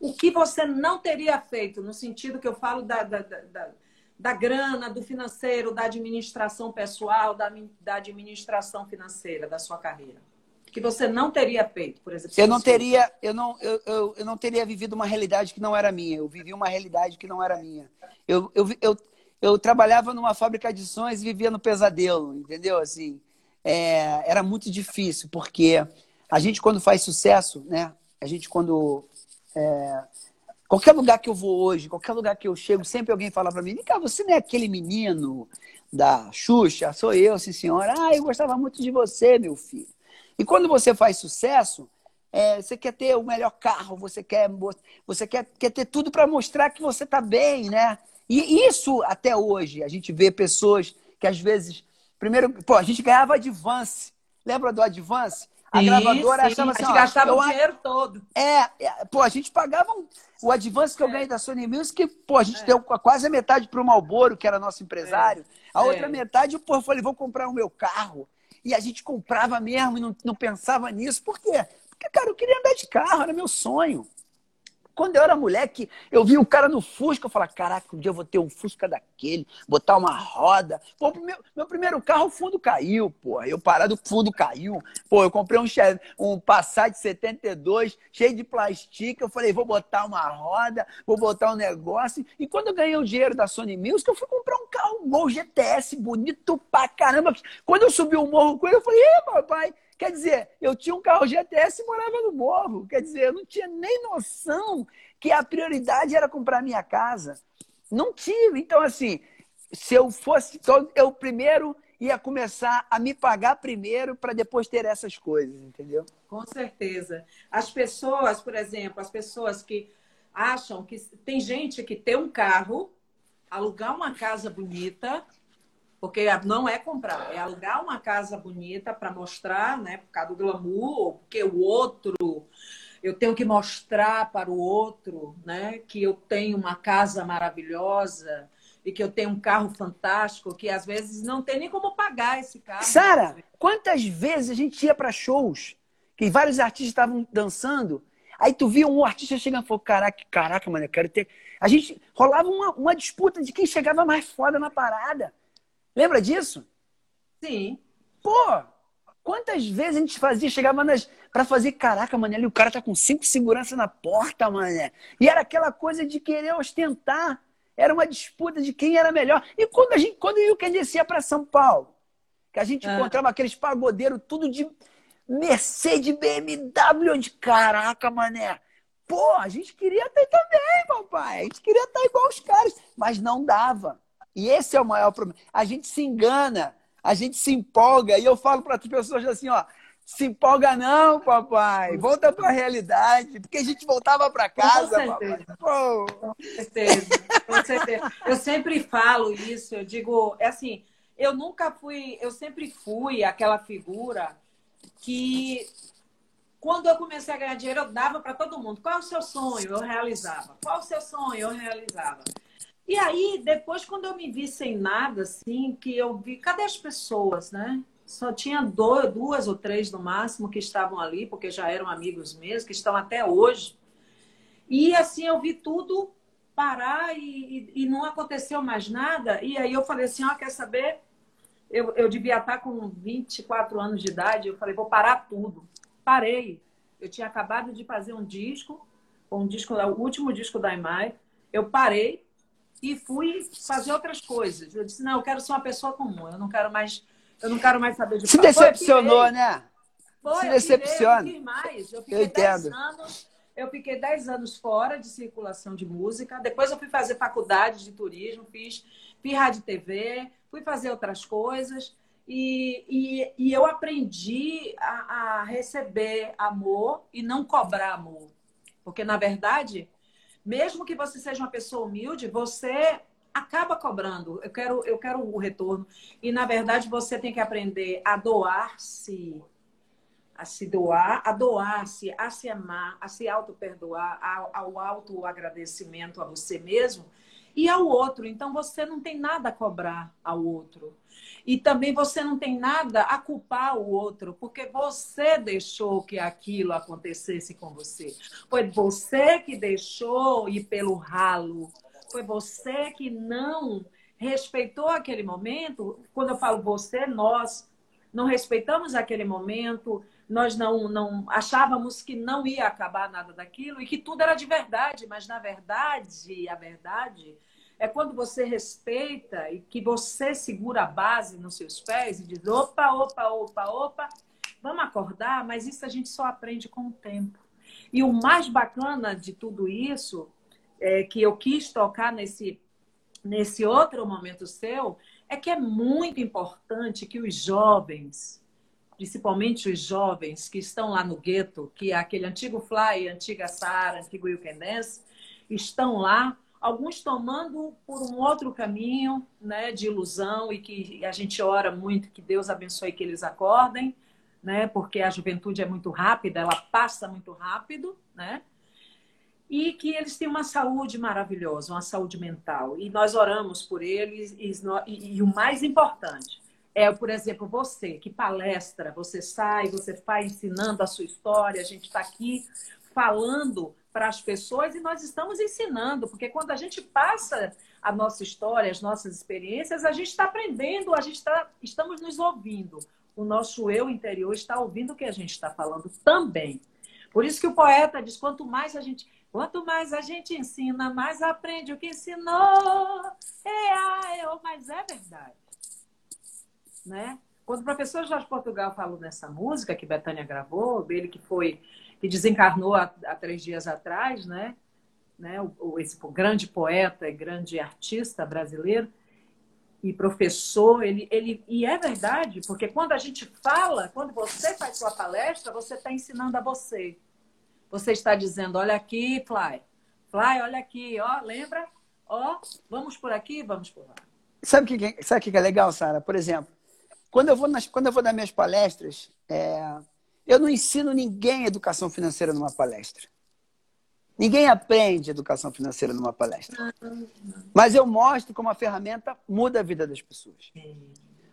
o que você não teria feito, no sentido que eu falo da, da, da, da grana, do financeiro, da administração pessoal, da, da administração financeira da sua carreira? que você não teria feito, por exemplo? Eu não teria, eu não, eu, eu, eu, não teria vivido uma realidade que não era minha. Eu vivi uma realidade que não era minha. Eu, eu, eu, eu trabalhava numa fábrica de sons e vivia no pesadelo, entendeu? Assim, é, era muito difícil, porque a gente, quando faz sucesso, né? A gente, quando. É, qualquer lugar que eu vou hoje, qualquer lugar que eu chego, sempre alguém fala para mim: vem cá, você não é aquele menino da Xuxa? Sou eu, sim, senhora. Ah, eu gostava muito de você, meu filho. E quando você faz sucesso, é, você quer ter o melhor carro, você quer, você quer, quer ter tudo para mostrar que você está bem, né? E isso, até hoje, a gente vê pessoas que às vezes Primeiro, pô, a gente ganhava Advance. Lembra do Advance? A sim, gravadora sim. achava assim. A gente ó, gastava o dinheiro todo. É, é, pô, a gente pagava um, o Advance que eu é. ganhei da Sony Music, pô, a gente é. deu quase a metade para o Malboro, que era nosso empresário. É. A outra metade, pô, eu falei, vou comprar o meu carro. E a gente comprava mesmo e não, não pensava nisso. Por quê? Porque, cara, eu queria andar de carro, era meu sonho. Quando eu era moleque, eu vi o cara no Fusca, eu falava, caraca, um dia eu vou ter um Fusca daquele, botar uma roda. Pô, meu, meu primeiro carro, o fundo caiu, pô. Eu parado, o fundo caiu. Pô, eu comprei um, um Passat 72, cheio de plastica. Eu falei, vou botar uma roda, vou botar um negócio. E quando eu ganhei o dinheiro da Sony Music, eu fui comprar um carro, um Gol GTS, bonito pra caramba. Quando eu subi o morro com ele, eu falei, ê, papai... Quer dizer, eu tinha um carro GTS e morava no morro. Quer dizer, eu não tinha nem noção que a prioridade era comprar minha casa. Não tive. Então, assim, se eu fosse. Então, eu primeiro ia começar a me pagar primeiro para depois ter essas coisas, entendeu? Com certeza. As pessoas, por exemplo, as pessoas que acham que tem gente que tem um carro, alugar uma casa bonita porque não é comprar, é alugar uma casa bonita para mostrar, né? Por causa do glamour, porque o outro, eu tenho que mostrar para o outro, né? Que eu tenho uma casa maravilhosa e que eu tenho um carro fantástico, que às vezes não tem nem como pagar esse carro. Sara, quantas vezes a gente ia para shows que vários artistas estavam dançando, aí tu via um artista chegando e falou: caraca, caraca, mano, eu quero ter A gente rolava uma, uma disputa de quem chegava mais foda na parada. Lembra disso? Sim. Pô, quantas vezes a gente fazia, chegava nas, pra fazer, caraca, mano, ali o cara tá com cinco segurança na porta, mané. E era aquela coisa de querer ostentar. Era uma disputa de quem era melhor. E quando a gente, quando eu que descia para São Paulo, que a gente ah. encontrava aqueles pagodeiros tudo de Mercedes, BMW, de caraca, mané. Pô, a gente queria ter também, papai. A gente queria estar igual os caras, mas não dava. E esse é o maior problema. A gente se engana, a gente se empolga. E eu falo para as pessoas assim, ó, se empolga não, papai. Volta para a realidade, porque a gente voltava para casa, com certeza. Com certeza. Com certeza. Eu sempre falo isso, eu digo, é assim, eu nunca fui, eu sempre fui aquela figura que quando eu comecei a ganhar dinheiro, eu dava para todo mundo. Qual é o seu sonho? Eu realizava. Qual é o seu sonho? Eu realizava. E aí, depois, quando eu me vi sem nada, assim, que eu vi, cadê as pessoas, né? Só tinha dois, duas ou três no máximo que estavam ali, porque já eram amigos meus, que estão até hoje. E assim, eu vi tudo parar e, e, e não aconteceu mais nada. E aí eu falei assim: ó, oh, quer saber? Eu, eu devia estar com 24 anos de idade. Eu falei: vou parar tudo parei. Eu tinha acabado de fazer um disco, um disco, o último disco da Imai. Eu parei e fui fazer outras coisas. Eu disse: "Não, eu quero ser uma pessoa comum. Eu não quero mais, eu não quero mais saber de Se decepcionou, né? Foi, Se decepciona. Eu, mais. eu fiquei 10 anos. Eu fiquei 10 anos fora de circulação de música. Depois eu fui fazer faculdade de turismo, fiz, fiz rádio TV, fui fazer outras coisas. E, e, e eu aprendi a, a receber amor e não cobrar amor. Porque, na verdade, mesmo que você seja uma pessoa humilde, você acaba cobrando. Eu quero, eu quero o retorno. E, na verdade, você tem que aprender a doar-se, a se doar, a doar-se, a se amar, a se auto-perdoar, ao, ao auto-agradecimento a você mesmo e ao outro. Então, você não tem nada a cobrar ao outro. E também você não tem nada a culpar o outro, porque você deixou que aquilo acontecesse com você. Foi você que deixou ir pelo ralo. Foi você que não respeitou aquele momento. Quando eu falo você, nós não respeitamos aquele momento, nós não, não achávamos que não ia acabar nada daquilo e que tudo era de verdade, mas na verdade, a verdade é quando você respeita e que você segura a base nos seus pés e diz: opa, opa, opa, opa, vamos acordar, mas isso a gente só aprende com o tempo. E o mais bacana de tudo isso, é, que eu quis tocar nesse, nesse outro momento seu, é que é muito importante que os jovens, principalmente os jovens que estão lá no gueto, que é aquele antigo Fly, antiga Sara, antigo Wilkendance, estão lá alguns tomando por um outro caminho né, de ilusão e que a gente ora muito que Deus abençoe que eles acordem, né, porque a juventude é muito rápida, ela passa muito rápido, né? E que eles têm uma saúde maravilhosa, uma saúde mental. E nós oramos por eles. E, e, e o mais importante é, por exemplo, você que palestra, você sai, você vai ensinando a sua história, a gente está aqui falando para as pessoas e nós estamos ensinando, porque quando a gente passa a nossa história, as nossas experiências, a gente está aprendendo, a gente está, estamos nos ouvindo. O nosso eu interior está ouvindo o que a gente está falando também. Por isso que o poeta diz: quanto mais a gente, quanto mais a gente ensina, mais aprende o que ensinou. É, é, mas é verdade. Né? Quando o professor Jorge Portugal falou nessa música que Betânia gravou, ele que foi que desencarnou há, há três dias atrás, né? né? O, o, esse grande poeta e grande artista brasileiro e professor, ele, ele, e é verdade, porque quando a gente fala, quando você faz sua palestra, você está ensinando a você. Você está dizendo, olha aqui, Fly. Fly, olha aqui, ó, lembra? Ó, vamos por aqui, vamos por lá. Sabe o que, sabe que é legal, Sara? Por exemplo, quando eu vou nas, quando eu vou nas minhas palestras, é, eu não ensino ninguém educação financeira numa palestra. Ninguém aprende educação financeira numa palestra. Mas eu mostro como a ferramenta muda a vida das pessoas.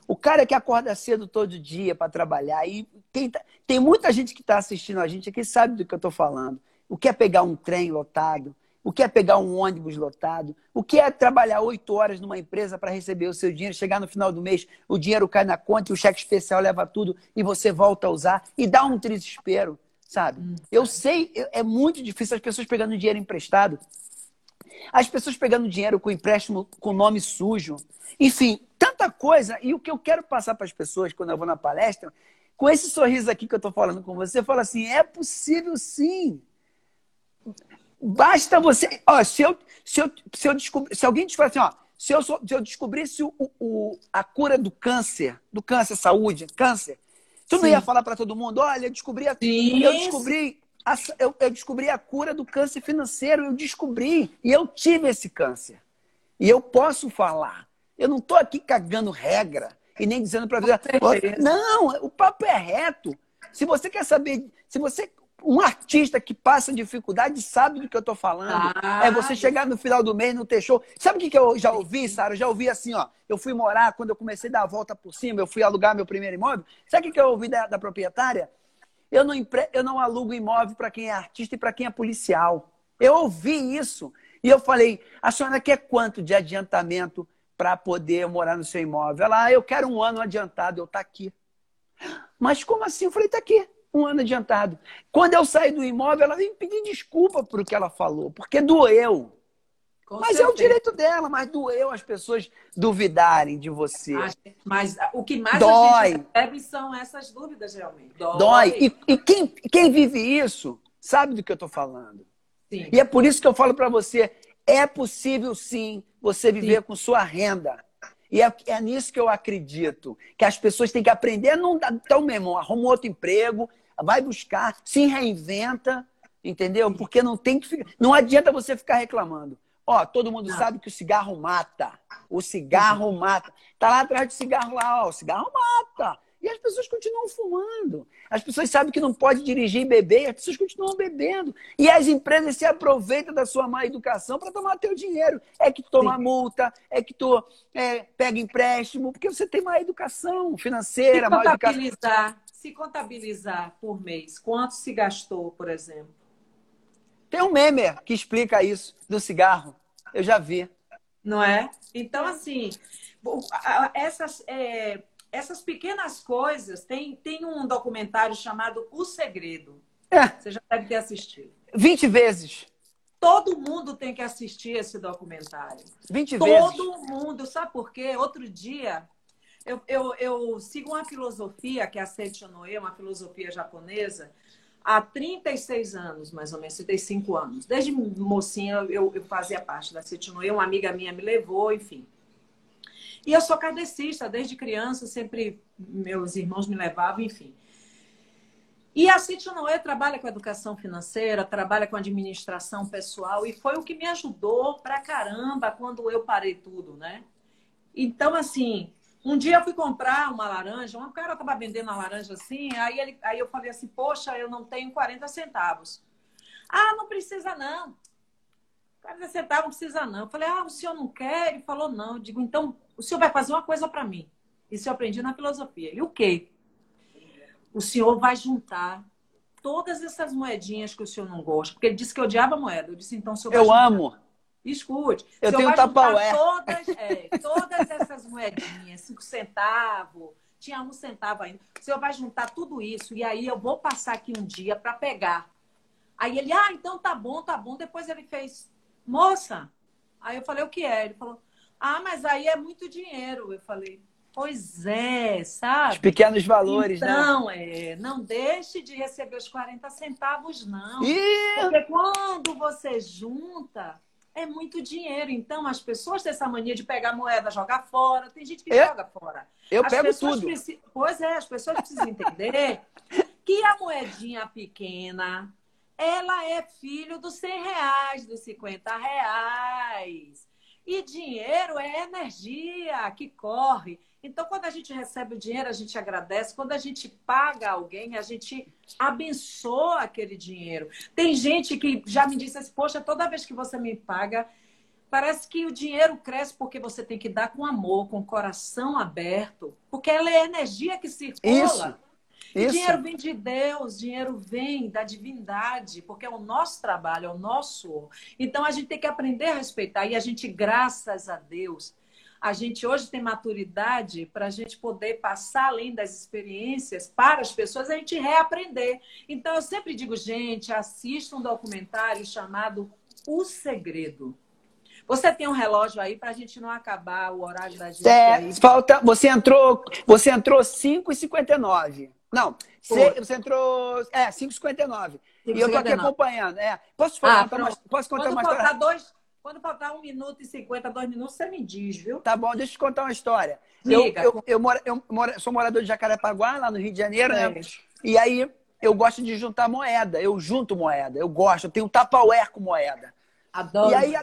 O cara que acorda cedo todo dia para trabalhar, e tá, tem muita gente que está assistindo a gente aqui sabe do que eu estou falando. O que é pegar um trem lotado, o que é pegar um ônibus lotado, o que é trabalhar oito horas numa empresa para receber o seu dinheiro, chegar no final do mês, o dinheiro cai na conta e o cheque especial leva tudo e você volta a usar e dá um desespero, sabe? Hum. Eu sei, é muito difícil as pessoas pegando dinheiro emprestado, as pessoas pegando dinheiro com empréstimo com nome sujo, enfim, tanta coisa. E o que eu quero passar para as pessoas quando eu vou na palestra, com esse sorriso aqui que eu estou falando com você, eu falo assim: é possível sim. Basta você. Ó, se eu, se eu, se eu descobrir, se alguém te falar assim, ó, se eu, se eu descobrisse o, o, a cura do câncer, do câncer, saúde, câncer, tu Sim. não ia falar para todo mundo, olha, eu descobri, a, eu descobri, a, eu, eu descobri a cura do câncer financeiro, eu descobri e eu tive esse câncer e eu posso falar. Eu não estou aqui cagando regra e nem dizendo para você. Não, o papo é reto. Se você quer saber, se você um artista que passa dificuldade sabe do que eu estou falando. Ah, é você chegar no final do mês, não ter show. Sabe o que, que eu já ouvi, Sara? Eu já ouvi assim, ó. Eu fui morar, quando eu comecei a dar a volta por cima, eu fui alugar meu primeiro imóvel. Sabe o que, que eu ouvi da, da proprietária? Eu não, empre... eu não alugo imóvel para quem é artista e para quem é policial. Eu ouvi isso. E eu falei, a senhora quer quanto de adiantamento para poder morar no seu imóvel? Ela, ah, eu quero um ano adiantado, eu tá aqui. Mas como assim? Eu falei, tá aqui um ano adiantado. Quando eu saí do imóvel, ela veio pedir desculpa por o que ela falou, porque doeu. Com mas certeza. é o direito dela, mas doeu as pessoas duvidarem de você. Mas o que mais Dói. a gente recebe são essas dúvidas, realmente. Dói. Dói. E, e quem, quem vive isso sabe do que eu estou falando. Sim. E é por isso que eu falo para você: é possível sim você viver sim. com sua renda. E é, é, nisso que eu acredito. Que as pessoas têm que aprender. Não, então, meu irmão, arruma outro emprego, vai buscar, se reinventa, entendeu? Porque não tem que ficar, não adianta você ficar reclamando. Ó, todo mundo não. sabe que o cigarro mata. O cigarro mata. Tá lá atrás do cigarro lá, ó, o cigarro mata. E as pessoas continuam fumando. As pessoas sabem que não pode dirigir e beber, e as pessoas continuam bebendo. E as empresas se aproveitam da sua má educação para tomar teu dinheiro. É que tu toma Sim. multa, é que tu é, pega empréstimo, porque você tem má educação financeira, má educação. Se contabilizar por mês, quanto se gastou, por exemplo? Tem um meme que explica isso do cigarro. Eu já vi. Não é? Então, assim, essas. É essas pequenas coisas, tem, tem um documentário chamado O Segredo. É. Você já deve ter assistido. 20 vezes. Todo mundo tem que assistir esse documentário. 20 Todo vezes. Todo mundo. Sabe por quê? Outro dia, eu, eu, eu sigo uma filosofia, que é a Seichonoe, uma filosofia japonesa, há 36 anos, mais ou menos, 35 anos. Desde mocinha eu, eu fazia parte da Seichonoe, uma amiga minha me levou, enfim. E eu sou kardecista, desde criança, sempre meus irmãos me levavam, enfim. E a City Noé trabalha com educação financeira, trabalha com administração pessoal e foi o que me ajudou pra caramba quando eu parei tudo, né? Então, assim, um dia eu fui comprar uma laranja, um cara estava vendendo a laranja assim, aí, ele, aí eu falei assim, poxa, eu não tenho 40 centavos. Ah, não precisa não. 40 centavos não precisa não. Eu falei, ah, o senhor não quer? Ele falou, não. Eu digo, então o senhor vai fazer uma coisa para mim. Isso eu aprendi na filosofia. E o quê? O senhor vai juntar todas essas moedinhas que o senhor não gosta. Porque ele disse que odiava moeda. Eu disse, então, o senhor Eu amo. Escute. Eu tenho tapaué. Todas, é, todas essas moedinhas, cinco centavos, tinha um centavo ainda. O senhor vai juntar tudo isso e aí eu vou passar aqui um dia para pegar. Aí ele, ah, então tá bom, tá bom. Depois ele fez, moça. Aí eu falei, o que é? Ele falou, ah, mas aí é muito dinheiro. Eu falei, pois é, sabe? Os pequenos valores, então, né? Não, é, não deixe de receber os 40 centavos, não. Ih! Porque quando você junta, é muito dinheiro. Então, as pessoas têm essa mania de pegar moeda, jogar fora. Tem gente que é? joga fora. Eu as pego tudo. Pois é, as pessoas precisam entender que a moedinha pequena, ela é filho dos 100 reais, dos 50 reais. E dinheiro é energia que corre. Então, quando a gente recebe o dinheiro, a gente agradece. Quando a gente paga alguém, a gente abençoa aquele dinheiro. Tem gente que já me disse assim: Poxa, toda vez que você me paga, parece que o dinheiro cresce porque você tem que dar com amor, com o coração aberto, porque ela é energia que circula. Isso. Isso. dinheiro vem de Deus, dinheiro vem da divindade, porque é o nosso trabalho, é o nosso. Então a gente tem que aprender a respeitar. E a gente, graças a Deus, a gente hoje tem maturidade para a gente poder passar além das experiências para as pessoas, a gente reaprender. Então, eu sempre digo, gente, assista um documentário chamado O Segredo. Você tem um relógio aí para a gente não acabar o horário da gente? É, aí. falta. Você entrou, você entrou 5h59. Não, você, você entrou. É, 5h59. E eu tô aqui acompanhando. É. Posso, falar, ah, uma, posso contar Quando uma história? Dois, quando faltar um minuto e cinquenta, dois minutos, você me diz, viu? Tá bom, deixa eu te contar uma história. Diga. Eu, eu, eu, moro, eu moro, sou morador de Jacarepaguá, lá no Rio de Janeiro, né? é. né? E aí eu gosto de juntar moeda. Eu junto moeda. Eu gosto. Eu tenho um tapaué com moeda. Adoro. E aí,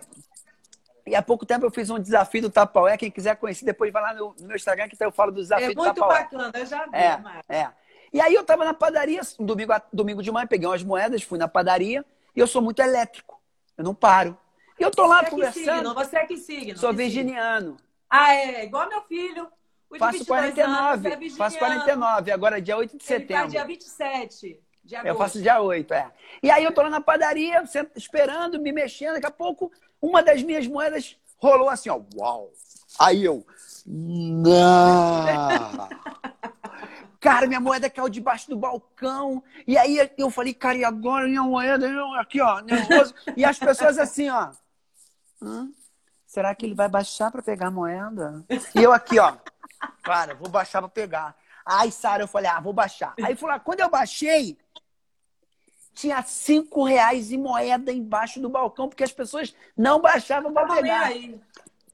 e há pouco tempo eu fiz um desafio do Tapaué. Quem quiser conhecer, depois vai lá no, meu Instagram que eu falo do desafio é do Tapaué. É muito bacana, eu já vi, é, é. E aí eu estava na padaria, domingo, domingo de manhã, peguei umas moedas, fui na padaria e eu sou muito elétrico. Eu não paro. E eu tô lá você conversando. É signo? Você é que signo? Sou que virginiano. Signo? Ah, é. Igual meu filho. Faço 49. Anos, é faço 49, agora é dia 8 de setembro. Ele dia 27. De eu faço dia 8, é. E aí eu tô lá na padaria, esperando, me mexendo. Daqui a pouco, uma das minhas moedas rolou assim, ó. Uau! Aí eu. Não! Cara, minha moeda caiu debaixo do balcão. E aí eu falei, cara, e agora minha moeda? Aqui, ó, nervoso. E as pessoas assim, ó. Hã? Será que ele vai baixar para pegar a moeda? E eu aqui, ó. Cara, vou baixar para pegar. Aí, Sara, eu falei, ah, vou baixar. Aí, falou, quando eu baixei, tinha cinco reais em moeda embaixo do balcão, porque as pessoas não baixavam para pegar. Aí.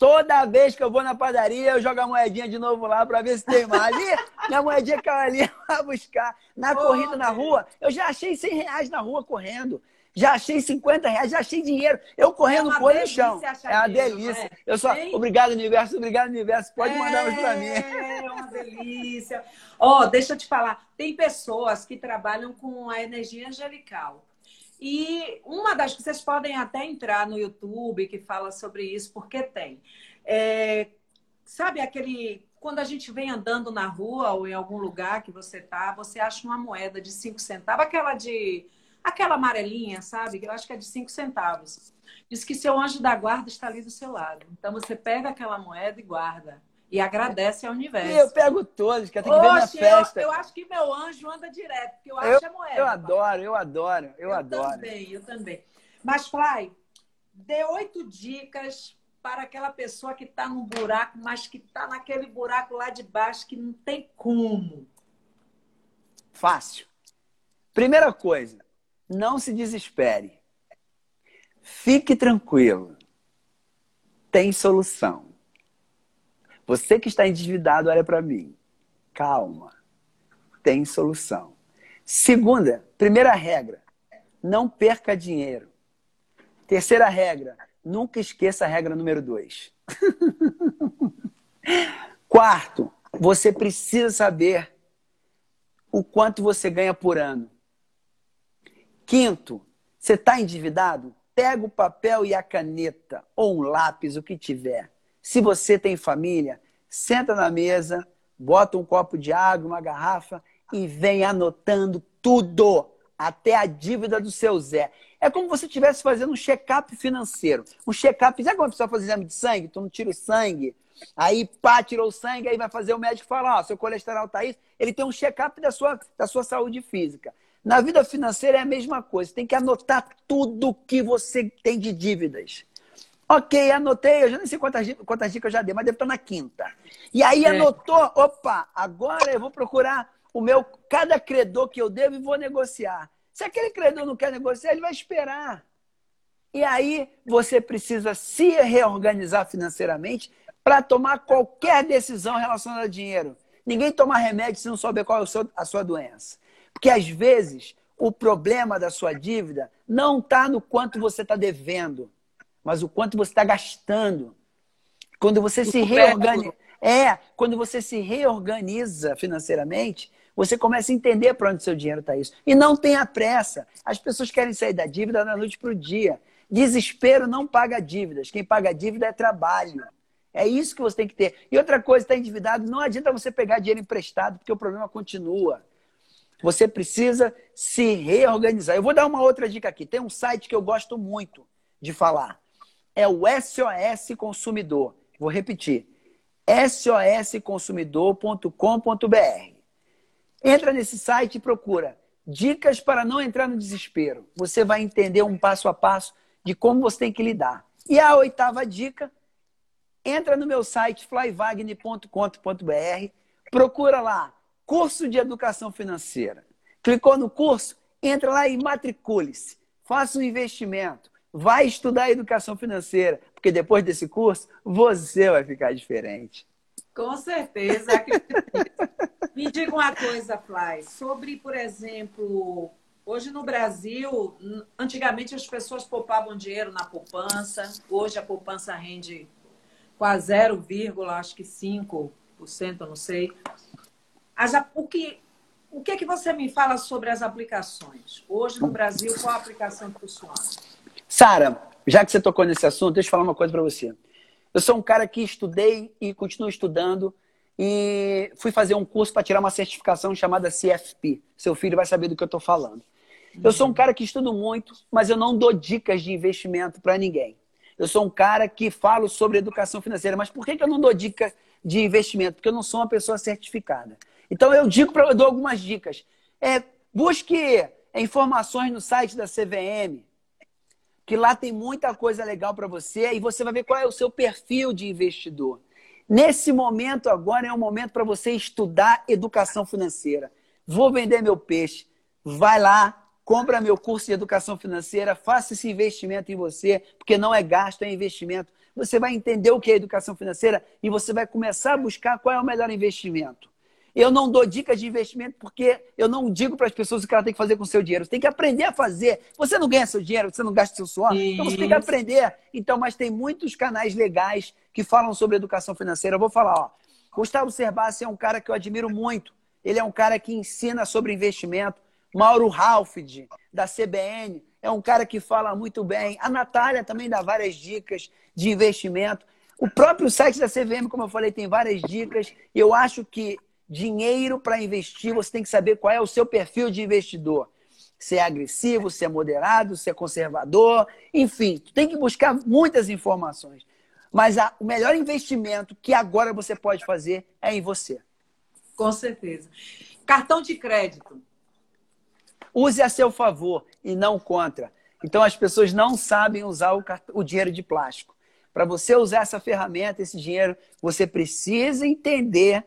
Toda vez que eu vou na padaria, eu jogo a moedinha de novo lá para ver se tem mais. Ali, minha moedinha caiu ali para buscar. Na oh, corrida na rua, eu já achei 100 reais na rua correndo. Já achei 50 reais, já achei dinheiro. Eu correndo é com o chão. É uma delícia. É. Eu só, obrigado, universo, obrigado, universo. Pode é, mandar mais para mim. É uma delícia. Ó, oh, deixa eu te falar. Tem pessoas que trabalham com a energia angelical. E uma das que vocês podem até entrar no YouTube que fala sobre isso, porque tem. É, sabe aquele. Quando a gente vem andando na rua ou em algum lugar que você tá, você acha uma moeda de 5 centavos, aquela de. aquela amarelinha, sabe? Eu acho que é de 5 centavos. Diz que seu anjo da guarda está ali do seu lado. Então você pega aquela moeda e guarda e agradece ao universo. E eu pego todos, que eu tenho que ver na festa. Eu, eu, acho que meu anjo anda direto, porque eu acho eu, a moeda. Eu adoro, eu adoro, eu, eu adoro. Eu também, eu também. Mas, Fly, dê oito dicas para aquela pessoa que está num buraco, mas que está naquele buraco lá de baixo que não tem como. Fácil. Primeira coisa, não se desespere. Fique tranquilo. Tem solução. Você que está endividado, olha para mim. Calma. Tem solução. Segunda, primeira regra, não perca dinheiro. Terceira regra, nunca esqueça a regra número dois. Quarto, você precisa saber o quanto você ganha por ano. Quinto, você está endividado? Pega o papel e a caneta, ou um lápis, o que tiver. Se você tem família, senta na mesa, bota um copo de água, uma garrafa e vem anotando tudo, até a dívida do seu Zé. É como se você estivesse fazendo um check-up financeiro. Um check-up, sabe quando a pessoa faz exame de sangue? Tu não tira o sangue, aí pá, tirou o sangue, aí vai fazer o médico falar, ó, seu colesterol tá isso. Ele tem um check-up da sua, da sua saúde física. Na vida financeira é a mesma coisa. Você tem que anotar tudo que você tem de dívidas. Ok, anotei, eu já nem sei quantas, quantas dicas eu já dei, mas deve estar na quinta. E aí é. anotou, opa, agora eu vou procurar o meu, cada credor que eu devo e vou negociar. Se aquele credor não quer negociar, ele vai esperar. E aí você precisa se reorganizar financeiramente para tomar qualquer decisão relacionada a dinheiro. Ninguém toma remédio se não souber qual é a sua doença. Porque às vezes o problema da sua dívida não está no quanto você está devendo mas o quanto você está gastando. Quando você se reorganiza. É, quando você se reorganiza financeiramente, você começa a entender para onde seu dinheiro está isso. E não tenha pressa. As pessoas querem sair da dívida da noite para o dia. Desespero não paga dívidas. Quem paga dívida é trabalho. É isso que você tem que ter. E outra coisa, está endividado, não adianta você pegar dinheiro emprestado, porque o problema continua. Você precisa se reorganizar. Eu vou dar uma outra dica aqui. Tem um site que eu gosto muito de falar. É o SOS Consumidor. Vou repetir. sosconsumidor.com.br. Entra nesse site e procura dicas para não entrar no desespero. Você vai entender um passo a passo de como você tem que lidar. E a oitava dica, entra no meu site flyvagne.com.br, procura lá curso de educação financeira. Clicou no curso, entra lá e matricule-se. Faça um investimento. Vai estudar educação financeira, porque depois desse curso você vai ficar diferente. Com certeza. Me diga uma coisa, Fly, sobre, por exemplo, hoje no Brasil, antigamente as pessoas poupavam dinheiro na poupança, hoje a poupança rende quase 0, acho que 5%, não sei. O, que, o que é que você me fala sobre as aplicações? Hoje no Brasil, qual a aplicação que funciona? Sara, já que você tocou nesse assunto, deixa eu falar uma coisa para você. Eu sou um cara que estudei e continuo estudando e fui fazer um curso para tirar uma certificação chamada CFP. Seu filho vai saber do que eu estou falando. Eu sou um cara que estudo muito, mas eu não dou dicas de investimento para ninguém. Eu sou um cara que falo sobre educação financeira, mas por que, eu não dou dicas de investimento? Porque eu não sou uma pessoa certificada. Então eu digo para eu dou algumas dicas. É, busque informações no site da CVM, que lá tem muita coisa legal para você e você vai ver qual é o seu perfil de investidor. Nesse momento agora é um momento para você estudar educação financeira. Vou vender meu peixe. Vai lá, compra meu curso de educação financeira, faça esse investimento em você, porque não é gasto, é investimento. Você vai entender o que é educação financeira e você vai começar a buscar qual é o melhor investimento. Eu não dou dicas de investimento porque eu não digo para as pessoas o que ela tem que fazer com o seu dinheiro. Você tem que aprender a fazer. Você não ganha seu dinheiro, você não gasta seu suor. Isso. Então você tem que aprender. Então, mas tem muitos canais legais que falam sobre educação financeira. Eu vou falar, ó. Gustavo Cerbasi é um cara que eu admiro muito. Ele é um cara que ensina sobre investimento. Mauro Halfid, da CBN, é um cara que fala muito bem. A Natália também dá várias dicas de investimento. O próprio site da CVM, como eu falei, tem várias dicas. Eu acho que dinheiro para investir, você tem que saber qual é o seu perfil de investidor. Se é agressivo, se é moderado, se é conservador, enfim, tem que buscar muitas informações. Mas a, o melhor investimento que agora você pode fazer é em você. Com certeza. Cartão de crédito. Use a seu favor e não contra. Então as pessoas não sabem usar o, o dinheiro de plástico. Para você usar essa ferramenta, esse dinheiro, você precisa entender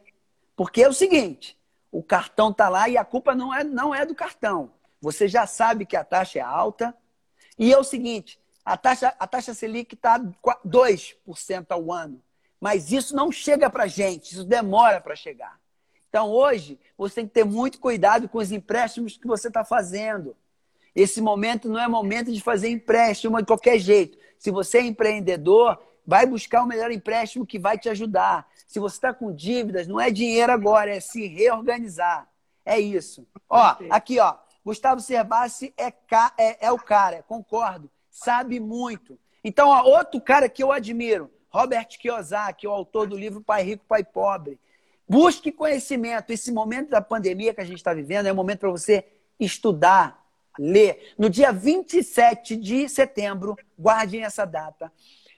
porque é o seguinte, o cartão está lá e a culpa não é, não é do cartão. Você já sabe que a taxa é alta. E é o seguinte, a taxa, a taxa Selic está 2% ao ano. Mas isso não chega para gente, isso demora para chegar. Então, hoje, você tem que ter muito cuidado com os empréstimos que você está fazendo. Esse momento não é momento de fazer empréstimo de qualquer jeito. Se você é empreendedor, vai buscar o melhor empréstimo que vai te ajudar. Se você está com dívidas, não é dinheiro agora, é se reorganizar. É isso. Ó, aqui, ó. Gustavo Cerbasi é, ca... é, é o cara, concordo. Sabe muito. Então, ó, outro cara que eu admiro, Robert Kiyosaki, o autor do livro Pai Rico, Pai Pobre. Busque conhecimento. Esse momento da pandemia que a gente está vivendo é um momento para você estudar, ler. No dia 27 de setembro, guardem essa data,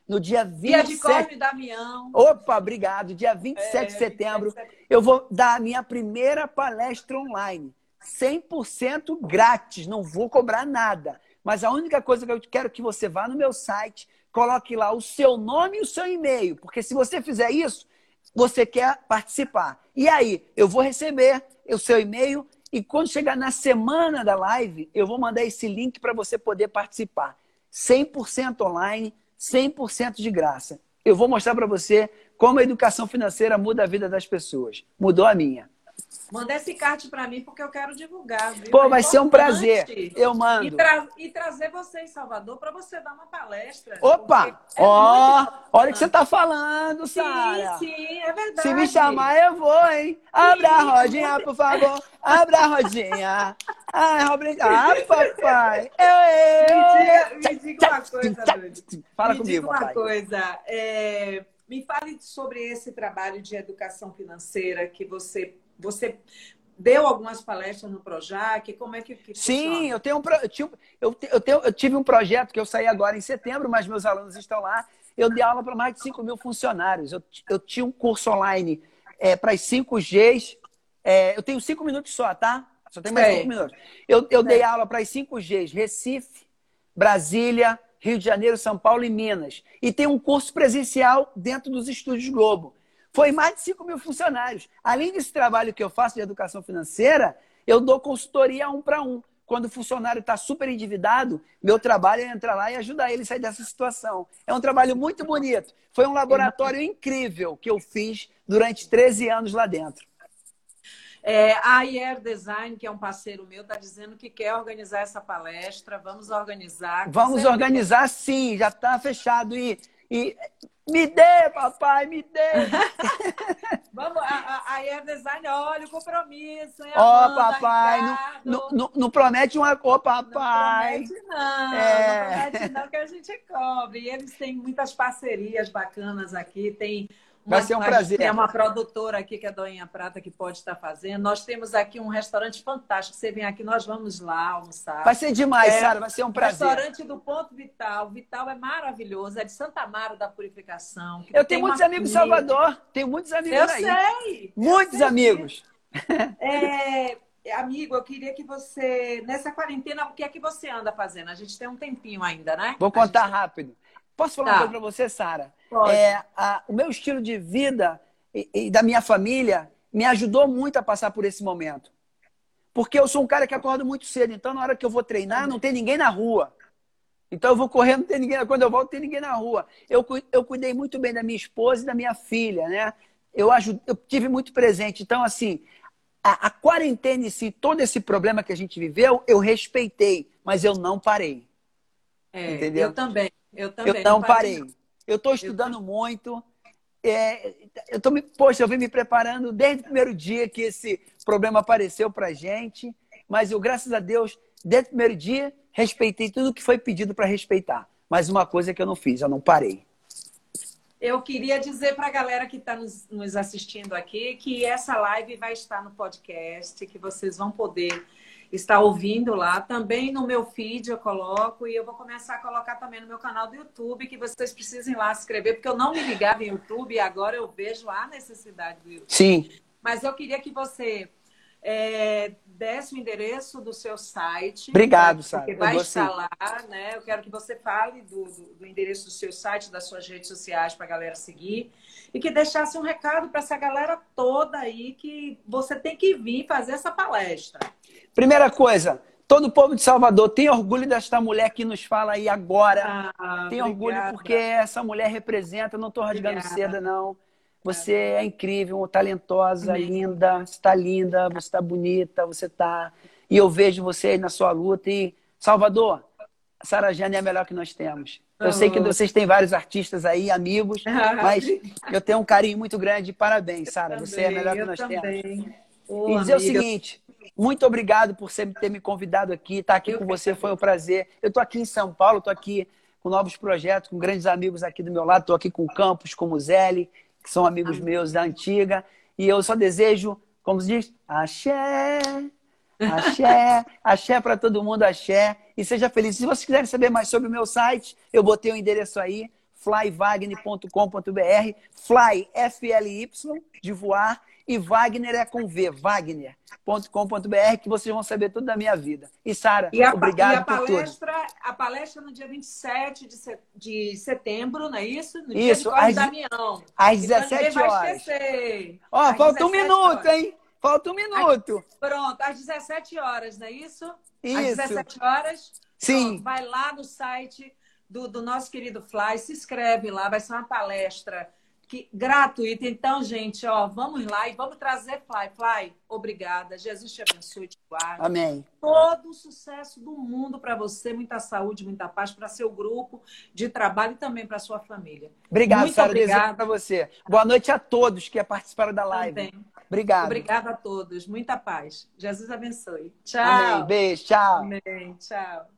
no dia 27. Dia de Cosme Damião. Opa, obrigado. Dia 27 é, de setembro, 27. eu vou dar a minha primeira palestra online. 100% grátis, não vou cobrar nada. Mas a única coisa que eu quero que você vá no meu site, coloque lá o seu nome e o seu e-mail, porque se você fizer isso, você quer participar. E aí, eu vou receber o seu e-mail e quando chegar na semana da live, eu vou mandar esse link para você poder participar. 100% online, 100% de graça. Eu vou mostrar para você como a educação financeira muda a vida das pessoas. Mudou a minha. Manda esse card para mim porque eu quero divulgar. Viu? Pô, é vai ser um prazer. Eu mando. E, tra e trazer você em Salvador para você dar uma palestra. Opa! É Ó, é olha o que você tá falando, Sara. Sim, sim, é verdade. Se me chamar, eu vou, hein? Abra a rodinha, por favor. Abra a rodinha. Ai, Robin. Ah, papai. Eu, eu. Me diga, me diga uma coisa. Fala me comigo, diga uma papai. coisa. É... Me fale sobre esse trabalho de educação financeira que você você deu algumas palestras no Projac? Como é que, que Sim, eu tenho, um, eu, tive, eu, tenho, eu tive um projeto que eu saí agora em setembro, mas meus alunos estão lá. Eu dei aula para mais de 5 mil funcionários. Eu, eu tinha um curso online é, para as 5Gs. É, eu tenho cinco minutos só, tá? Só tem mais cinco minutos. Eu, eu dei aula para as 5Gs, Recife, Brasília, Rio de Janeiro, São Paulo e Minas. E tem um curso presencial dentro dos Estúdios Globo. Foi mais de 5 mil funcionários. Além desse trabalho que eu faço de educação financeira, eu dou consultoria um para um. Quando o funcionário está super endividado, meu trabalho é entrar lá e ajudar ele a sair dessa situação. É um trabalho muito bonito. Foi um laboratório incrível que eu fiz durante 13 anos lá dentro. É, a IR Design, que é um parceiro meu, está dizendo que quer organizar essa palestra. Vamos organizar. Vamos organizar, sim. Já está fechado. E, e me dê, papai, me dê. Vamos, a, a, a Design, olha o compromisso. Ó, oh, papai, não, não, não, promete uma cor, papai. Não promete não, é. não promete não que a gente cobre. E eles têm muitas parcerias bacanas aqui, tem Vai ser um prazer. Tem uma produtora aqui que é a Doinha Prata que pode estar fazendo. Nós temos aqui um restaurante fantástico. Você vem aqui, nós vamos lá almoçar. Vai ser demais, é, Sara. Vai ser um prazer. Restaurante do Ponto Vital. Vital é maravilhoso. É de Santa Amaro da Purificação. Eu tenho muitos amigos em Salvador. Tenho muitos amigos eu aí. Sei, muitos eu sei. amigos. É, amigo, eu queria que você, nessa quarentena, o que é que você anda fazendo? A gente tem um tempinho ainda, né? Vou contar gente... rápido. Posso falar tá. uma coisa para você, Sara? É, o meu estilo de vida e, e, da minha família me ajudou muito a passar por esse momento. Porque eu sou um cara que acordo muito cedo, então na hora que eu vou treinar, não tem ninguém na rua. Então eu vou correndo, não tem ninguém. Quando eu volto, não tem ninguém na rua. Eu, eu cuidei muito bem da minha esposa e da minha filha, né? Eu, ajud... eu tive muito presente. Então, assim, a, a quarentena em si, todo esse problema que a gente viveu, eu respeitei, mas eu não parei. É, Entendeu? Eu também. Eu também. Eu não, não parei. parei. Eu estou estudando muito. É, eu tô me, poxa, eu vim me preparando desde o primeiro dia que esse problema apareceu para gente. Mas eu, graças a Deus, desde o primeiro dia, respeitei tudo que foi pedido para respeitar. Mas uma coisa que eu não fiz, eu não parei. Eu queria dizer para a galera que está nos, nos assistindo aqui que essa live vai estar no podcast, que vocês vão poder está ouvindo lá. Também no meu feed eu coloco e eu vou começar a colocar também no meu canal do YouTube, que vocês precisem lá se inscrever, porque eu não me ligava em YouTube e agora eu vejo a necessidade do YouTube. Sim. Mas eu queria que você é, desse o endereço do seu site. Obrigado, Sara. Porque vai estar lá, né? Eu quero que você fale do, do, endereço do seu site, das suas redes sociais para a galera seguir. E que deixasse um recado para essa galera toda aí que você tem que vir fazer essa palestra. Primeira coisa, todo o povo de Salvador tem orgulho desta mulher que nos fala aí agora. Ah, tem orgulho obrigada. porque essa mulher representa, não estou rasgando obrigada. seda, não. Você é incrível, talentosa, Amém. linda, você está linda, você está bonita, você está. E eu vejo você aí na sua luta. E, Salvador, a Sara Jane é a melhor que nós temos. Eu sei que vocês têm vários artistas aí, amigos, mas eu tenho um carinho muito grande. Parabéns, Sara. Você é a melhor que nós também. temos. Oh, e dizer amiga. o seguinte: muito obrigado por sempre ter me convidado aqui, estar tá aqui eu com você foi um prazer. Eu estou aqui em São Paulo, estou aqui com novos projetos, com grandes amigos aqui do meu lado. Estou aqui com o Campos, com o Zeli, que são amigos meus da antiga. E eu só desejo, como se diz, axé, axé, axé para todo mundo, axé. E seja feliz. Se vocês quiserem saber mais sobre o meu site, eu botei o endereço aí, flywagner.com.br, fly, F-L-Y, de voar e Wagner é com V, wagner.com.br, que vocês vão saber tudo da minha vida. E Sara, obrigado e a por palestra, tudo. A palestra no dia 27 de, set... de setembro, não é isso? No isso, dia às, Damião. Às 17 então, horas. Ó, às falta um minuto, horas. hein? Falta um minuto. Pronto, às 17 horas, não é isso? Isso. Às 17 horas. Sim. Pronto, vai lá no site do, do nosso querido Fly, se inscreve lá, vai ser uma palestra que, gratuito. Então, gente, ó, vamos lá e vamos trazer Fly. Fly, obrigada. Jesus te abençoe, te guarde. Amém. Todo o sucesso do mundo para você, muita saúde, muita paz para seu grupo de trabalho e também para sua família. Obrigado, Muito Sara. Obrigada para você. Boa noite a todos que participaram da live. Também. Obrigado. Obrigada a todos. Muita paz. Jesus abençoe. Tchau. Amém. Beijo. Tchau. Amém. Tchau.